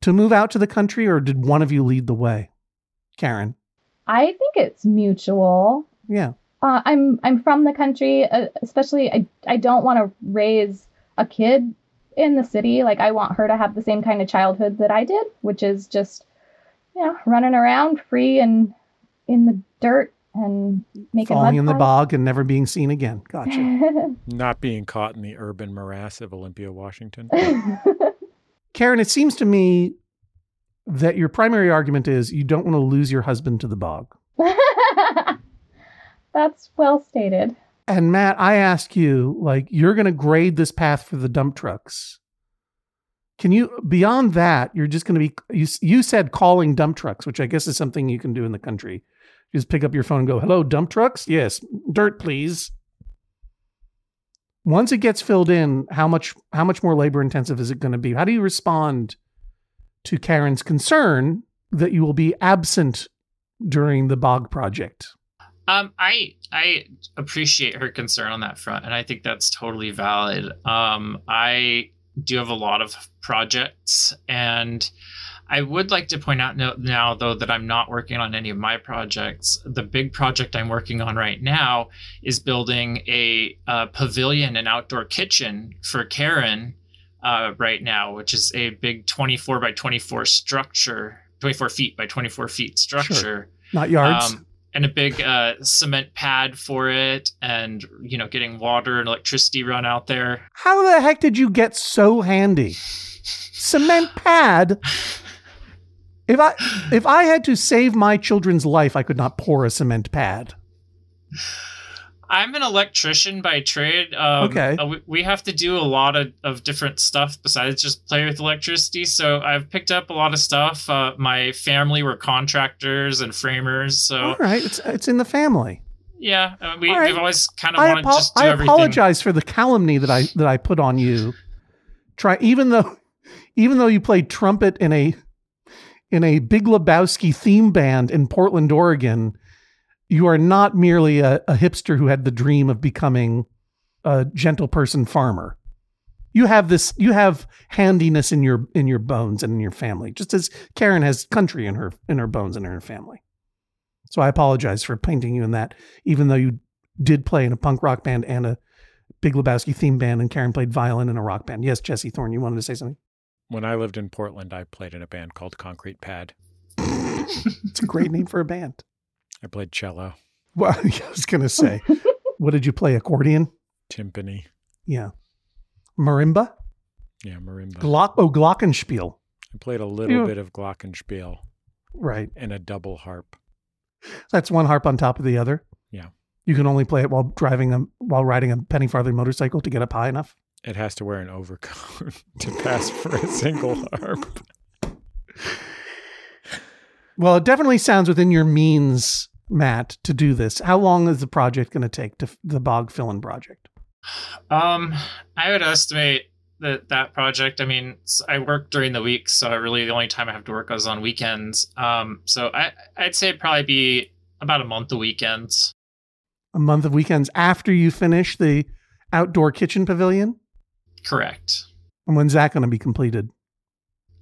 to move out to the country, or did one of you lead the way, Karen? I think it's mutual. Yeah. Uh, I'm I'm from the country, uh, especially I I don't want to raise a kid in the city. Like I want her to have the same kind of childhood that I did, which is just you know running around free and in the dirt and making falling mud in the bog and never being seen again. Gotcha. Not being caught in the urban morass of Olympia, Washington. Karen, it seems to me that your primary argument is you don't want to lose your husband to the bog. That's well stated. And Matt, I ask you, like, you're going to grade this path for the dump trucks. Can you, beyond that, you're just going to be, you, you said calling dump trucks, which I guess is something you can do in the country. You just pick up your phone and go, hello, dump trucks? Yes, dirt, please. Once it gets filled in, how much, how much more labor intensive is it going to be? How do you respond to Karen's concern that you will be absent during the bog project? Um, I I appreciate her concern on that front, and I think that's totally valid. Um, I do have a lot of projects, and I would like to point out no, now, though, that I'm not working on any of my projects. The big project I'm working on right now is building a, uh pavilion and outdoor kitchen for Karen uh, right now, which is a big 24 by 24 structure, 24 feet by 24 feet structure Not yards. um, and a big uh, cement pad for it, and you know, getting water and electricity run out there. How the heck did you get so handy? Cement pad. If I if I had to save my children's life, I could not pour a cement pad. I'm an electrician by trade. Um, Okay. uh, we, have to do a lot of, of different stuff besides just play with electricity. So I've picked up a lot of stuff. Uh, my family were contractors and framers. So All right, it's it's in the family. yeah, uh, we, right. we've always kind of I, wanted to apo- just do I everything. apologize for the calumny that I that I put on you. Try even though even though you played trumpet in a in a Big Lebowski theme band in Portland, Oregon, you are not merely a, a hipster who had the dream of becoming a gentle person farmer. You have this you have handiness in your in your bones and in your family, just as Karen has country in her in her bones and in her family. So I apologize for painting you in that, even though you did play in a punk rock band and a Big Lebowski theme band, and Karen played violin in a rock band. Yes, Jesse Thorn, you wanted to say something? When I lived in Portland, I played in a band called Concrete Pad. It's a great name for a band. I played cello, Well, I was going to say, what did you play? Accordion? timpani. Yeah. Marimba? Yeah, marimba. Glock, oh, Glockenspiel. I played a little Yeah. bit of glockenspiel Right. and a double harp. That's one harp on top of the other. Yeah. You can only play it while driving a while riding a penny farthing motorcycle to get up high enough. It has to wear an overcoat to pass for a single harp. Well, it definitely sounds within your means, Matt, to do this. How long is the project going to take to the bog fill-in project? Um, I would estimate that that project. I mean, I work during the week, so really the only time I have to work is on weekends. Um, so I I'd say it'd probably be about a month of weekends. A month of weekends after you finish the outdoor kitchen pavilion? Correct. And when's that going to be completed?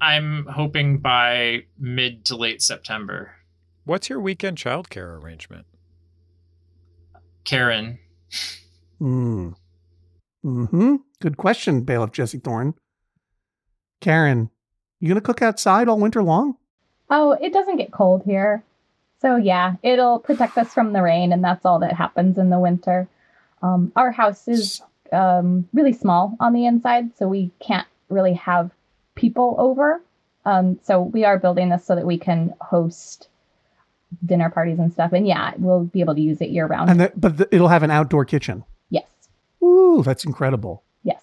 I'm hoping by mid to late September. What's your weekend childcare arrangement? Karen, Hmm. Hmm. Good question, Bailiff Jesse Thorn. Karen, you gonna cook outside all winter long? Oh, it doesn't get cold here. So yeah, it'll protect us from the rain, and that's all that happens in the winter. Um, our house is um, really small on the inside, so we can't really have people over. Um, so we are building this so that we can host dinner parties and stuff. And yeah, we'll be able to use it year round. And that, but the, it'll have an outdoor kitchen. yes, Ooh, that's incredible. yes.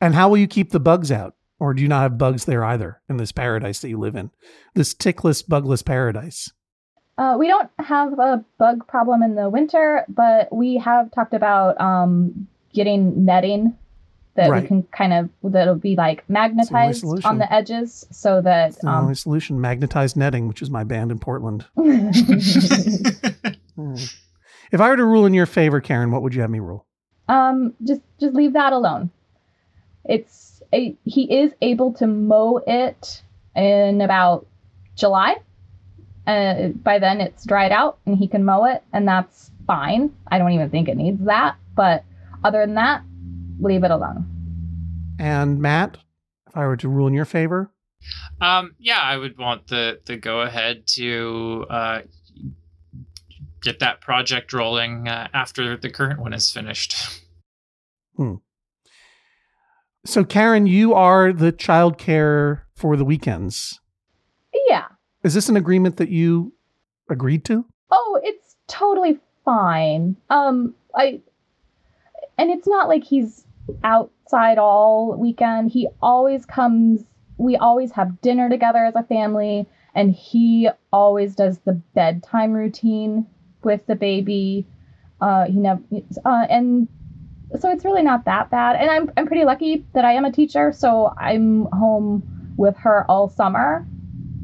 And how will you keep the bugs out? Or do you not have bugs there either in this paradise that you live in? This tickless, bugless paradise. Uh, we don't have a bug problem in the winter, but we have talked about um, getting netting that Right. we can kind of that'll be like magnetized on the edges so that It's the only um, solution. Magnetized netting, which is my band in Portland. If I were to rule in your favor, Karen, what would you have me rule? um just just leave that alone. It's a, he is able to mow it in about July. Uh, by then it's dried out and he can mow it and that's fine. I don't even think it needs that, but other than that, leave it alone. And Matt, if I were to rule in your favor, um, yeah, I would want the the go ahead to uh, get that project rolling uh, after the current one is finished. Hmm. so Karen, you are the child care for the weekends. Yeah. Is this an agreement that you agreed to? Oh, it's totally fine. Um, I, and it's not like he's outside all weekend. He always comes. We always have dinner together as a family, and he always does the bedtime routine with the baby. Uh, he never, uh, and so it's really not that bad. And I'm I'm pretty lucky that I am a teacher, so I'm home with her all summer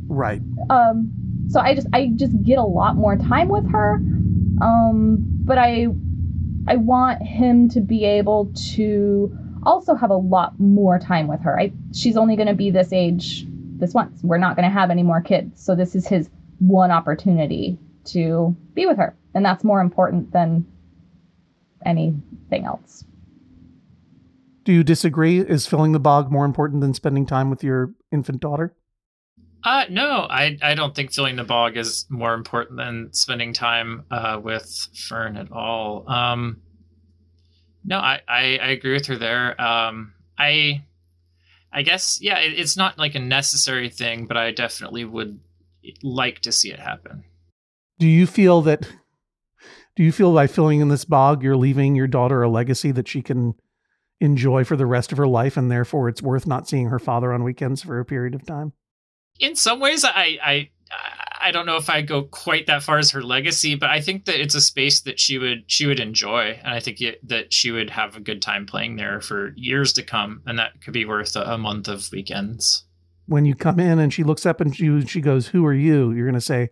Right. um so i just i just get a lot more time with her um but i i want him to be able to also have a lot more time with her. I she's only going to be this age this once. We're not going to have any more kids. So this is his one opportunity to be with her. And that's more important than anything else. Do you disagree? Is filling the bog more important than spending time with your infant daughter? Uh, no, I, I don't think filling the bog is more important than spending time uh, with Fern at all. Um, no, I, I, I agree with her there. Um, I I guess yeah, it, it's not like a necessary thing, but I definitely would like to see it happen. Do you feel that? Do you feel by filling in this bog, you're leaving your daughter a legacy that she can enjoy for the rest of her life, and therefore it's worth not seeing her father on weekends for a period of time? In some ways, I I I don't know if I go quite that far as her legacy, but I think that it's a space that she would she would enjoy, and I think it, that she would have a good time playing there for years to come, and that could be worth a, a month of weekends. When you come in and she looks up and she she goes, "Who are you?" You're going to say,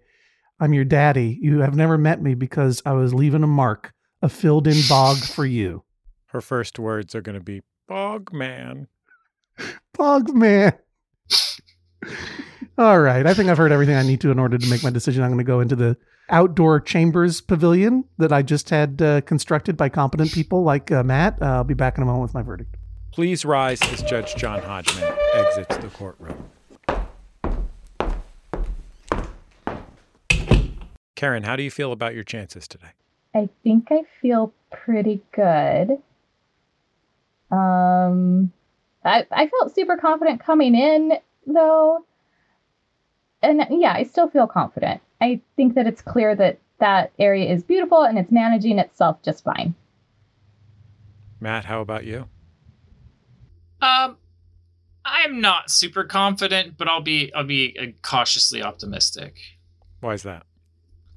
"I'm your daddy. You have never met me because I was leaving a mark, a filled-in bog for you." Her first words are going to be Bog Man. Bog man. All right. I think I've heard everything I need to in order to make my decision. I'm going to go into the outdoor chambers pavilion that I just had uh, constructed by competent people like uh, Matt. Uh, I'll be back in a moment with my verdict. Please rise as Judge John Hodgman exits the courtroom. Karen, how do you feel about your chances today? I think I feel pretty good. Um, I, I felt super confident coming in though. And yeah, I still feel confident. I think that it's clear that that area is beautiful and it's managing itself just fine. Matt, how about you? Um, I'm not super confident, but I'll be I'll be uh, cautiously optimistic. Why is that?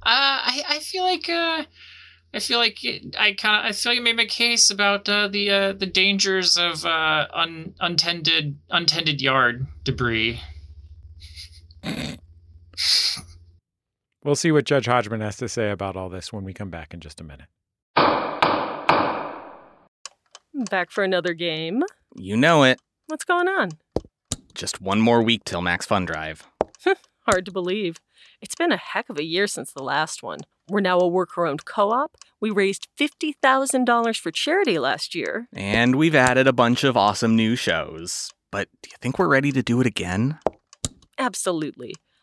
Uh, I I feel like uh, I feel like I kind of I feel like I made my case about uh, the uh, the dangers of uh, un, untended untended yard debris. We'll see what Judge Hodgman has to say about all this when we come back in just a minute. Back for another game. You know it. What's going on? Just one more week till Max Fun Drive. Hard to believe. It's been a heck of a year since the last one. We're now a worker owned co op. We raised $50,000 for charity last year. And we've added a bunch of awesome new shows. But do you think we're ready to do it again? Absolutely.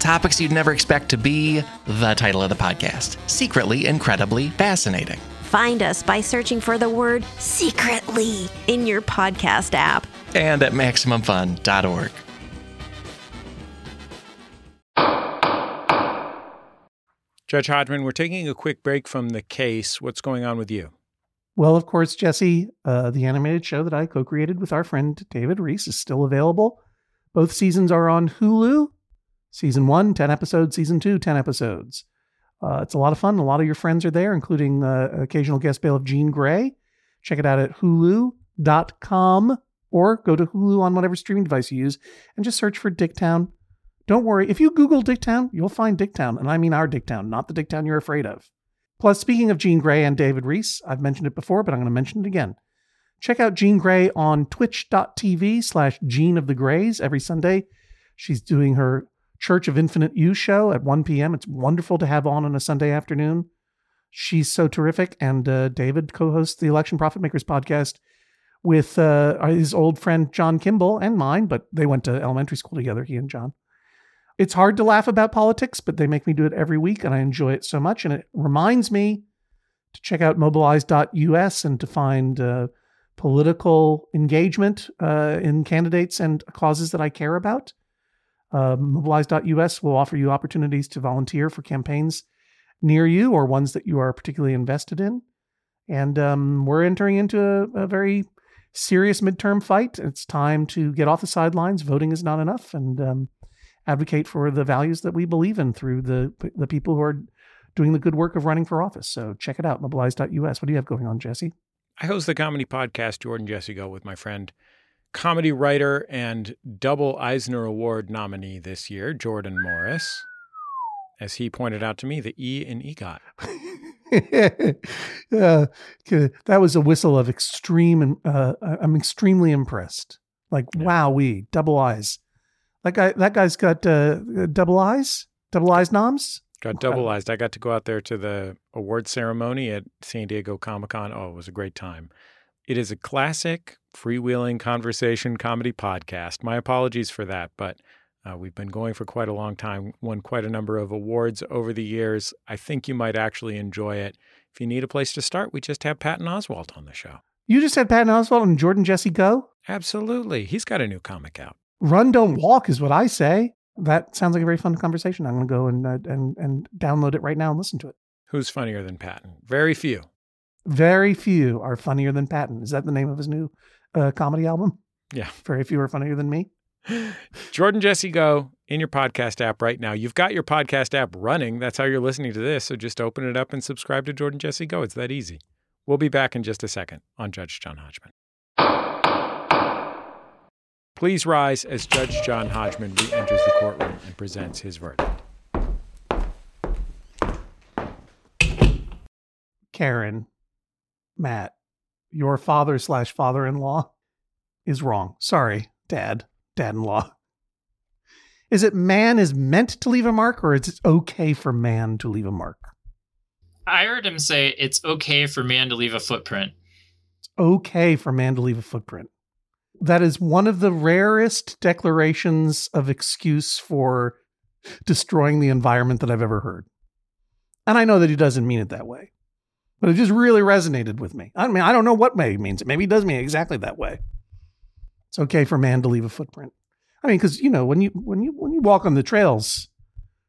Topics you'd never expect to be the title of the podcast Secretly Incredibly Fascinating. Find us by searching for the word secretly in your podcast app. And at MaximumFun.org. Judge Hodgman, we're taking a quick break from the case. What's going on with you? Well, of course, Jesse, uh, the animated show that I co created with our friend David Rees is still available. Both seasons are on Hulu. Season one, 10 episodes. Season two, 10 episodes. Uh, it's a lot of fun. A lot of your friends are there, including uh, occasional guest bailiff Jean Grae. Check it out at hulu.com or go to Hulu on whatever streaming device you use and just search for Dicktown. Don't worry, if you Google Dicktown, you'll find Dicktown, and I mean our Dicktown, not the Dicktown you're afraid of. Plus, speaking of Jean Grae and David Rees, I've mentioned it before, but I'm going to mention it again. Check out Jean Grae on twitch.tv slash Jean of the Greys every Sunday. She's doing her Church of Infinite You show at 1 p.m. It's wonderful to have on on a Sunday afternoon. She's so terrific. And uh, David co hosts the Election Profit Makers podcast with uh, his old friend John Kimball and mine, but they went to elementary school together, he and John. It's hard to laugh about politics, but they make me do it every week, and I enjoy it so much. And it reminds me to check out mobilize.us and to find uh, political engagement uh, in candidates and causes that I care about. Uh, mobilize.us will offer you opportunities to volunteer for campaigns near you or ones that you are particularly invested in. And um, we're entering into a, a very serious midterm fight. It's time to get off the sidelines. Voting is not enough, and um, advocate for the values that we believe in through the the people who are doing the good work of running for office. So check it out, mobilize.us. What do you have going on, Jesse? I host the comedy podcast Jordan Jesse Go with my friend, comedy writer and double Eisner Award nominee this year, Jordan Morris. As he pointed out to me, the E in EGOT. uh, that was a whistle of extreme. Uh, I'm extremely impressed. Like, Yeah. wow, we double eyes. That guy. That guy's got uh, double eyes. Double eyes noms. Got double eyes. I got to go out there to the award ceremony at San Diego Comic Con. Oh, it was a great time. It is a classic freewheeling conversation comedy podcast. My apologies for that, but uh, we've been going for quite a long time, won quite a number of awards over the years. I think you might actually enjoy it. If you need a place to start, we just have Patton Oswalt on the show. You just had Patton Oswalt and Jordan Jesse go. Absolutely. He's got a new comic out. Run, don't walk is what I say. That sounds like a very fun conversation. I'm going to go and uh, and and download it right now and listen to it. Who's funnier than Patton? Very few. Very few are funnier than Patton. Is that the name of his new uh, comedy album? Yeah. Very few are funnier than me. Jordan Jesse Go in your podcast app right now. You've got your podcast app running. That's how you're listening to this. So just open it up and subscribe to Jordan Jesse Go. It's that easy. We'll be back in just a second on Judge John Hodgman. Please rise as Judge John Hodgman re enters the courtroom and presents his verdict. Karen, Matt, your father slash father in law is wrong. Sorry, dad, dad in law. Is it man is meant to leave a mark or is it okay for man to leave a mark? I heard him say it's okay for man to leave a footprint. It's okay for man to leave a footprint. That is one of the rarest declarations of excuse for destroying the environment that I've ever heard. And I know that he doesn't mean it that way, but it just really resonated with me. I mean, I don't know what maybe means. Maybe it does mean exactly that way. It's okay for man to leave a footprint. I mean, because you know when you when you when you walk on the trails,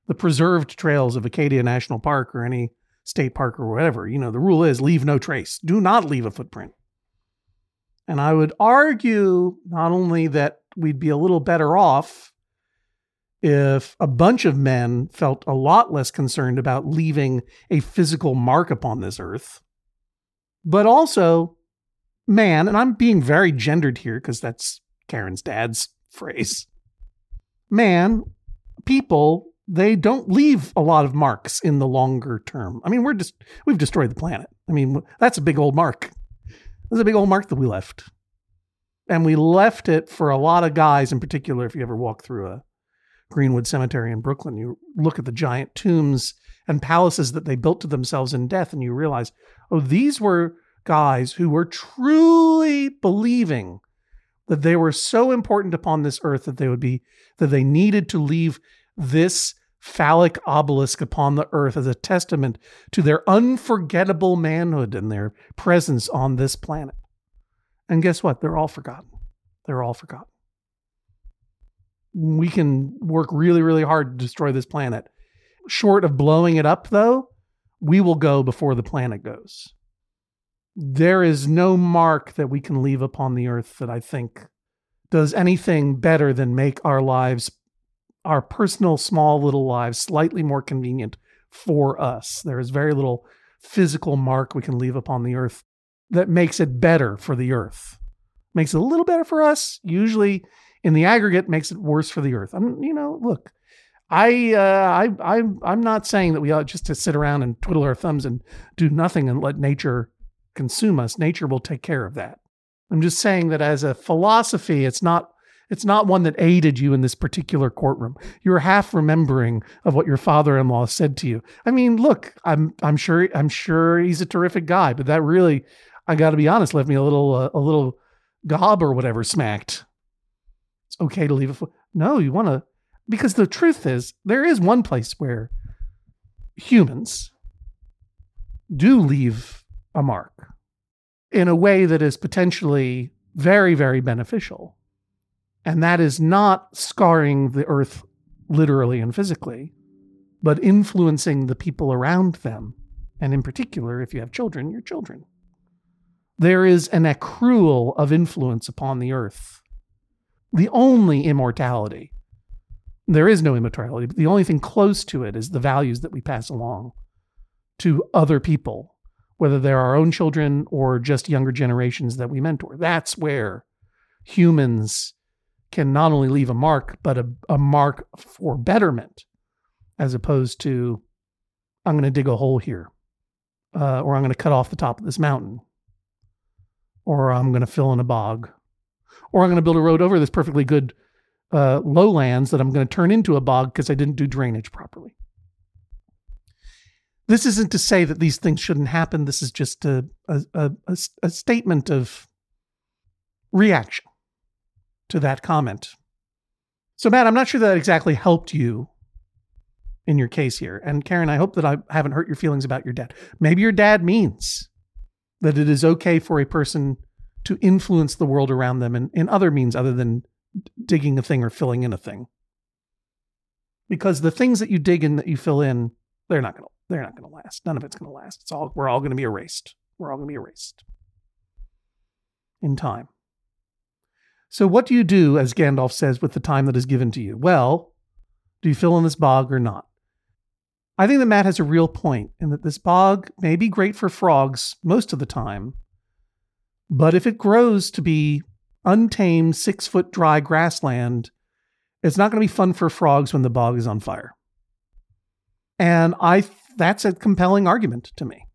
the preserved trails of Acadia National Park or any state park or whatever, you know the rule is leave no trace. Do not leave a footprint. And I would argue not only that we'd be a little better off if a bunch of men felt a lot less concerned about leaving a physical mark upon this earth, but also man, and I'm being very gendered here because that's Karen's dad's phrase. Man, people, they don't leave a lot of marks in the longer term. I mean, we're just we've destroyed the planet. I mean, that's a big old mark. That's a big old mark that we left. And we left it for a lot of guys in particular if you ever walk through a Greenwood Cemetery in Brooklyn, you look at the giant tombs and palaces that they built to themselves in death and you realize, oh, these were guys who were truly believing that they were so important upon this earth that they would be that they needed to leave this phallic obelisk upon the earth as a testament to their unforgettable manhood and their presence on this planet. And guess what? They're all forgotten. They're all forgotten. We can work really, really hard to destroy this planet. Short of blowing it up, though, we will go before the planet goes there is no mark that we can leave upon the earth that I think does anything better than make our lives, our personal, small little lives, slightly more convenient for us. There is very little physical mark we can leave upon the earth that makes it better for the earth. Makes it a little better for us. Usually, in the aggregate, makes it worse for the earth. I'm, you know, look, I, uh, I, I, I'm not saying that we ought just to sit around and twiddle our thumbs and do nothing and let nature consume us, nature will take care of that. I'm just saying that as a philosophy, it's not it's not one that aided you in this particular courtroom. You're half remembering of what your father-in-law said to you. I mean, look, I'm I'm sure I'm sure he's a terrific guy, but that really, I got to be honest, left me a little uh, a little gob or whatever smacked. It's okay to leave a foot. No, you want to because the truth is there is one place where humans do leave a mark in a way that is potentially very, very beneficial. And that is not scarring the earth literally and physically, but influencing the people around them. And in particular, if you have children, your children. There is an accrual of influence upon the earth. The only immortality, there is no immortality, but the only thing close to it is the values that we pass along to other people whether they're our own children or just younger generations that we mentor. That's where humans can not only leave a mark, but a, a mark for betterment, as opposed to, I'm going to dig a hole here, uh, or I'm going to cut off the top of this mountain, or I'm going to fill in a bog, or I'm going to build a road over this perfectly good uh, lowlands that I'm going to turn into a bog because I didn't do drainage properly. This isn't to say that these things shouldn't happen. This is just a, a, a, a statement of reaction to that comment. So, Matt, I'm not sure that exactly helped you in your case here. And Karen, I hope that I haven't hurt your feelings about your dad. Maybe your dad means that it is okay for a person to influence the world around them in, in other means other than digging a thing or filling in a thing. Because the things that you dig in that you fill in, they're not going to they're not to last. None of it's going to last. It's all we're all going to be erased. We're all going to be erased in time. So, what do you do, as Gandalf says, with the time that is given to you? Well, do you fill in this bog or not? I think that Matt has a real point in that this bog may be great for frogs most of the time, but if it grows to be untamed, six foot dry grassland, it's not going to be fun for frogs when the bog is on fire. And I that's a compelling argument to me.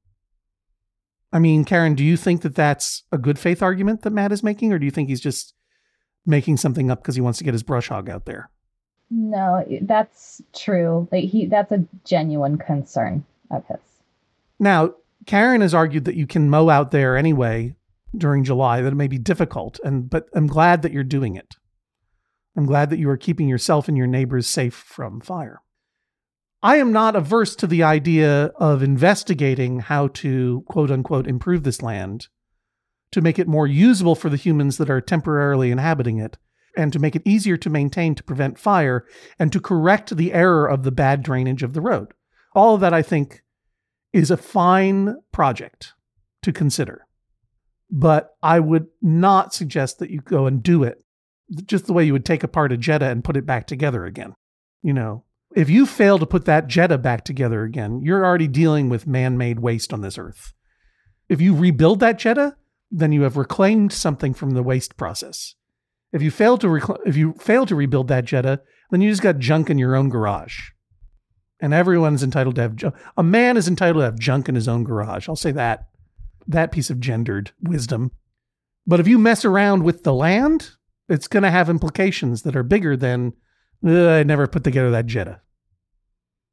I mean, Karen, do you think that that's a good faith argument that Matt is making, or do you think he's just making something up because he wants to get his brush hog out there? No, that's true. Like he that's a genuine concern of his. Now, Karen has argued that you can mow out there anyway during July, that it may be difficult, and but I'm glad that you're doing it. I'm glad that you are keeping yourself and your neighbors safe from fire. I am not averse to the idea of investigating how to quote unquote improve this land to make it more usable for the humans that are temporarily inhabiting it and to make it easier to maintain to prevent fire and to correct the error of the bad drainage of the road. All of that, I think, is a fine project to consider. But I would not suggest that you go and do it just the way you would take apart a Jetta and put it back together again. You know, if you fail to put that Jetta back together again, you're already dealing with man made waste on this earth. If you rebuild that Jetta, then you have reclaimed something from the waste process. If you fail to if you fail to rebuild that Jetta, then you just got junk in your own garage. And everyone's entitled to have. A man is entitled to have junk in his own garage. I'll say that. That piece of gendered wisdom. But if you mess around with the land, it's going to have implications that are bigger than I never put together that Jetta.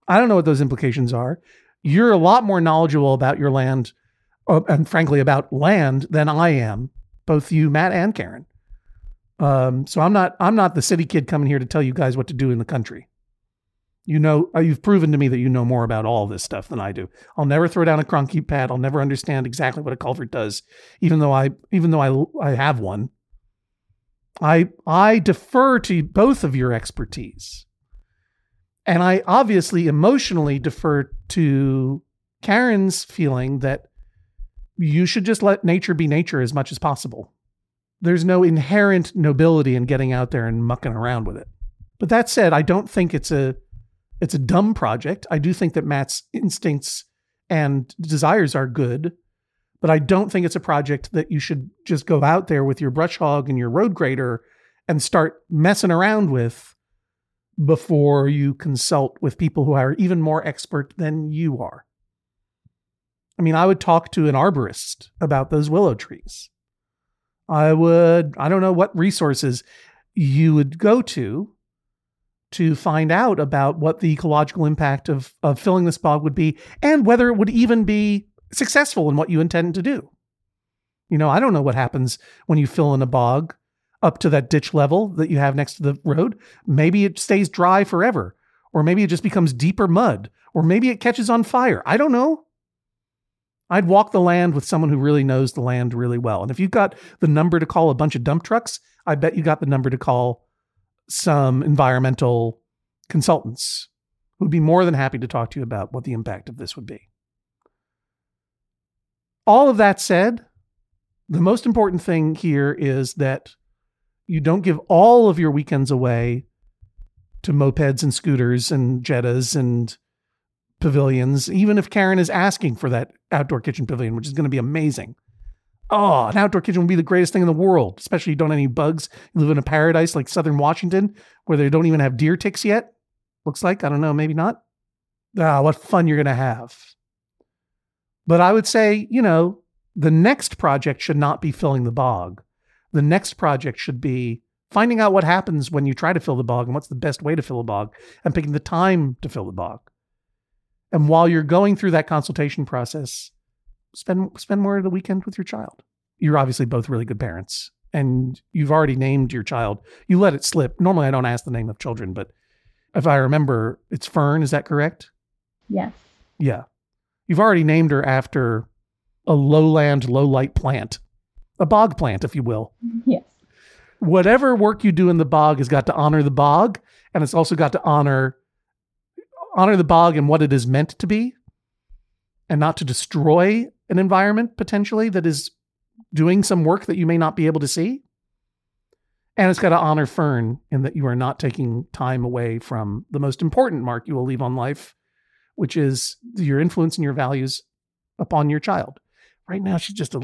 I don't know what those implications are. You're a lot more knowledgeable about your land uh, and frankly about land than I am, both you, Matt, and Karen. Um, so I'm not I'm not the city kid coming here to tell you guys what to do in the country. You know, uh, you've proven to me that you know more about all this stuff than I do. I'll never throw down a cronky pad. I'll never understand exactly what a culvert does, even though I even though I I have one. I I defer to both of your expertise. And I obviously emotionally defer to Karen's feeling that you should just let nature be nature as much as possible. There's no inherent nobility in getting out there and mucking around with it. But that said, I don't think it's a it's a dumb project. I do think that Matt's instincts and desires are good, but I don't think it's a project that you should just go out there with your brush hog and your road grader and start messing around with before you consult with people who are even more expert than you are. I mean, I would talk to an arborist about those willow trees. I would, I don't know what resources you would go to to find out about what the ecological impact of, of filling this bog would be and whether it would even be successful in what you intend to do. You know, I don't know what happens when you fill in a bog up to that ditch level that you have next to the road. Maybe it stays dry forever, or maybe it just becomes deeper mud, or maybe it catches on fire. I don't know. I'd walk the land with someone who really knows the land really well. And if you've got the number to call a bunch of dump trucks, I bet you got the number to call some environmental consultants who'd be more than happy to talk to you about what the impact of this would be. All of that said, the most important thing here is that you don't give all of your weekends away to mopeds and scooters and Jettas and pavilions, even if Karen is asking for that outdoor kitchen pavilion, which is going to be amazing. Oh, an outdoor kitchen would be the greatest thing in the world, especially you don't have any bugs. You live in a paradise like Southern Washington, where they don't even have deer ticks yet. Looks like. I don't know, maybe not. Ah, what fun you're going to have. But I would say, you know, the next project should not be filling the bog. The next project should be finding out what happens when you try to fill the bog and what's the best way to fill a bog and picking the time to fill the bog. And while you're going through that consultation process, spend spend more of the weekend with your child. You're obviously both really good parents and you've already named your child. You let it slip. Normally I don't ask the name of children, but if I remember, it's Fern, is that correct? Yes. Yeah. You've already named her after a lowland, low light plant, a bog plant, if you will. Yes. Whatever work you do in the bog has got to honor the bog, and it's also got to honor honor the bog and what it is meant to be, and not to destroy an environment potentially that is doing some work that you may not be able to see. And it's got to honor Fern in that you are not taking time away from the most important mark you will leave on life, which is your influence and your values upon your child. Right now, she's just a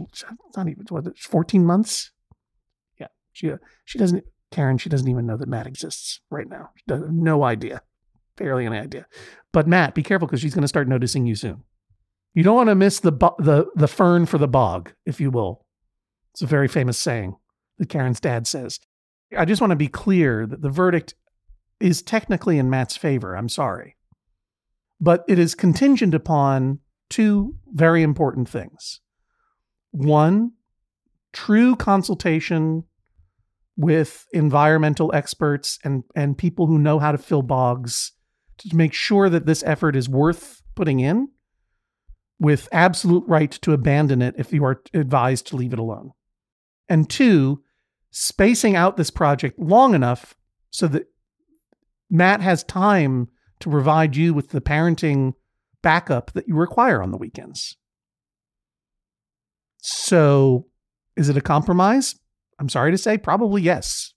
not even what 14 months. Yeah, she she doesn't Karen. She doesn't even know that Matt exists right now. No idea, barely any idea. But Matt, be careful because she's going to start noticing you soon. You don't want to miss the bo- the the fern for the bog, if you will. It's a very famous saying that Karen's dad says. I just want to be clear that the verdict is technically in Matt's favor. I'm sorry. But it is contingent upon two very important things. One, true consultation with environmental experts and, and people who know how to fill bogs to make sure that this effort is worth putting in with absolute right to abandon it if you are advised to leave it alone. And two, spacing out this project long enough so that Matt has time to provide you with the parenting backup that you require on the weekends. So, is it a compromise? I'm sorry to say, probably yes.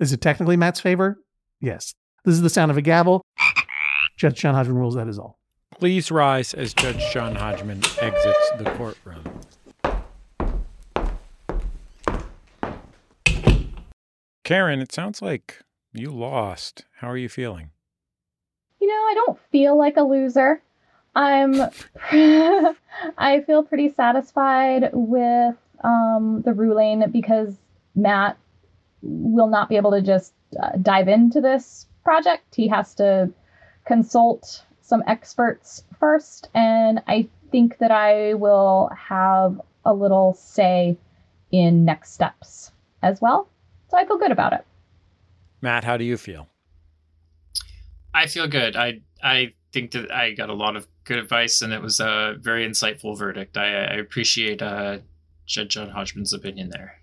Is it technically Matt's favor? Yes. This is the sound of a gavel. Judge John Hodgman rules that is all. Please rise as Judge John Hodgman exits the courtroom. Karen, it sounds like you lost. How are you feeling? You know, I don't feel like a loser. I'm I feel pretty satisfied with um, the ruling because Matt will not be able to just uh, dive into this project. He has to consult some experts first, and I think that I will have a little say in next steps as well. So I feel good about it. Matt, how do you feel? I feel good. I I think that I got a lot of good advice, and it was a very insightful verdict. I, I appreciate uh, Judge John Hodgman's opinion there.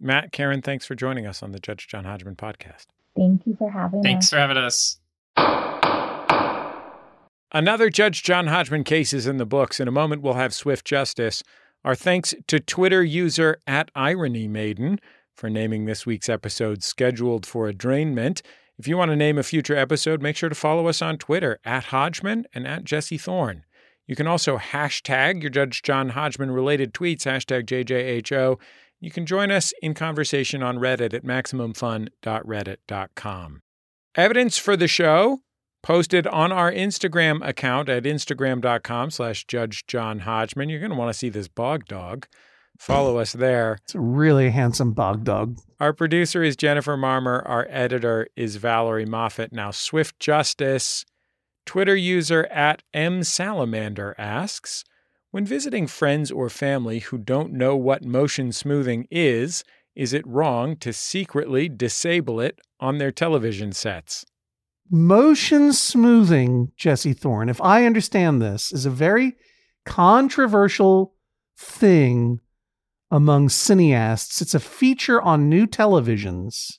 Matt, Karen, thanks for joining us on the Judge John Hodgman podcast. Thank you for having Thanks us. Thanks for having us. Another Judge John Hodgman case is in the books. In a moment, we'll have swift justice. Our thanks to Twitter user at Irony Maiden for naming this week's episode scheduled for drainment. If you want to name a future episode, make sure to follow us on Twitter at Hodgman and at Jesse Thorn. You can also hashtag your Judge John Hodgman related tweets, hashtag JJHO. You can join us in conversation on Reddit at MaximumFun.reddit.com. Evidence for the show posted on our Instagram account at instagram.com slash Judge John Hodgman. You're going to want to see this bog dog. Follow us there. It's a really handsome bog dog. Our producer is Jennifer Marmer. Our editor is Valerie Moffat. Now, Swift Justice. Twitter user at M Salamander asks When visiting friends or family who don't know what motion smoothing is, is it wrong to secretly disable it on their television sets? Motion smoothing, Jesse Thorn, if I understand this, is a very controversial thing among cineasts. It's a feature on new televisions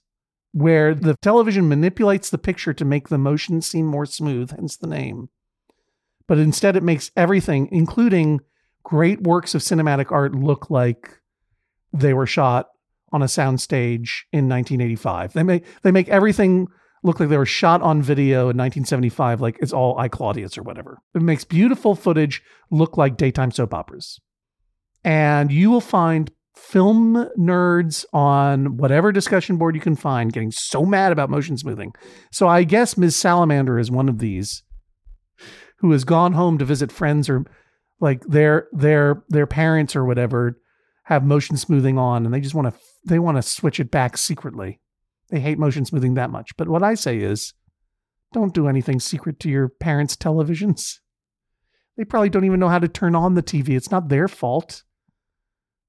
where the television manipulates the picture to make the motion seem more smooth, hence the name. But instead, it makes everything, including great works of cinematic art, look like they were shot on a soundstage in 1985. They make they make everything look like they were shot on video in 1975, like it's all I Claudius or whatever. It makes beautiful footage look like daytime soap operas. And you will find film nerds on whatever discussion board you can find getting so mad about motion smoothing. So I guess Ms. Salamander is one of these who has gone home to visit friends or like their their their parents or whatever have motion smoothing on and they just want to they want to switch it back secretly. They hate motion smoothing that much. But what I say is don't do anything secret to your parents' televisions. They probably don't even know how to turn on the TV. It's not their fault.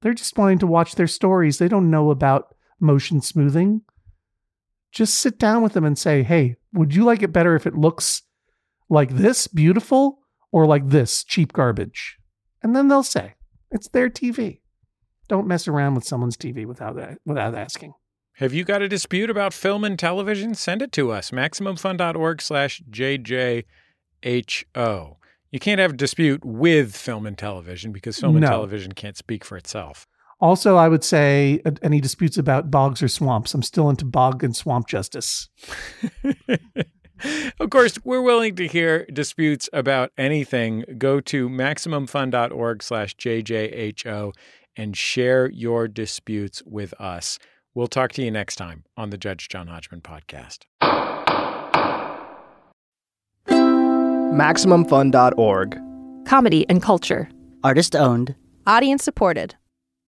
They're just wanting to watch their stories. They don't know about motion smoothing. Just sit down with them and say, hey, would you like it better if it looks like this, beautiful, or like this, cheap garbage? And then they'll say, it's their TV. Don't mess around with someone's TV without, without asking. Have you got a dispute about film and television? Send it to us. MaximumFun.org slash JJHO. You can't have a dispute with film and television because film and television can't speak for itself. Also, I would say uh, any disputes about bogs or swamps. I'm still into bog and swamp justice. of course, we're willing to hear disputes about anything. Go to MaximumFun.org slash JJHO and share your disputes with us. We'll talk to you next time on the Judge John Hodgman podcast. MaximumFun.org. Comedy and culture. Artist owned. Audience supported.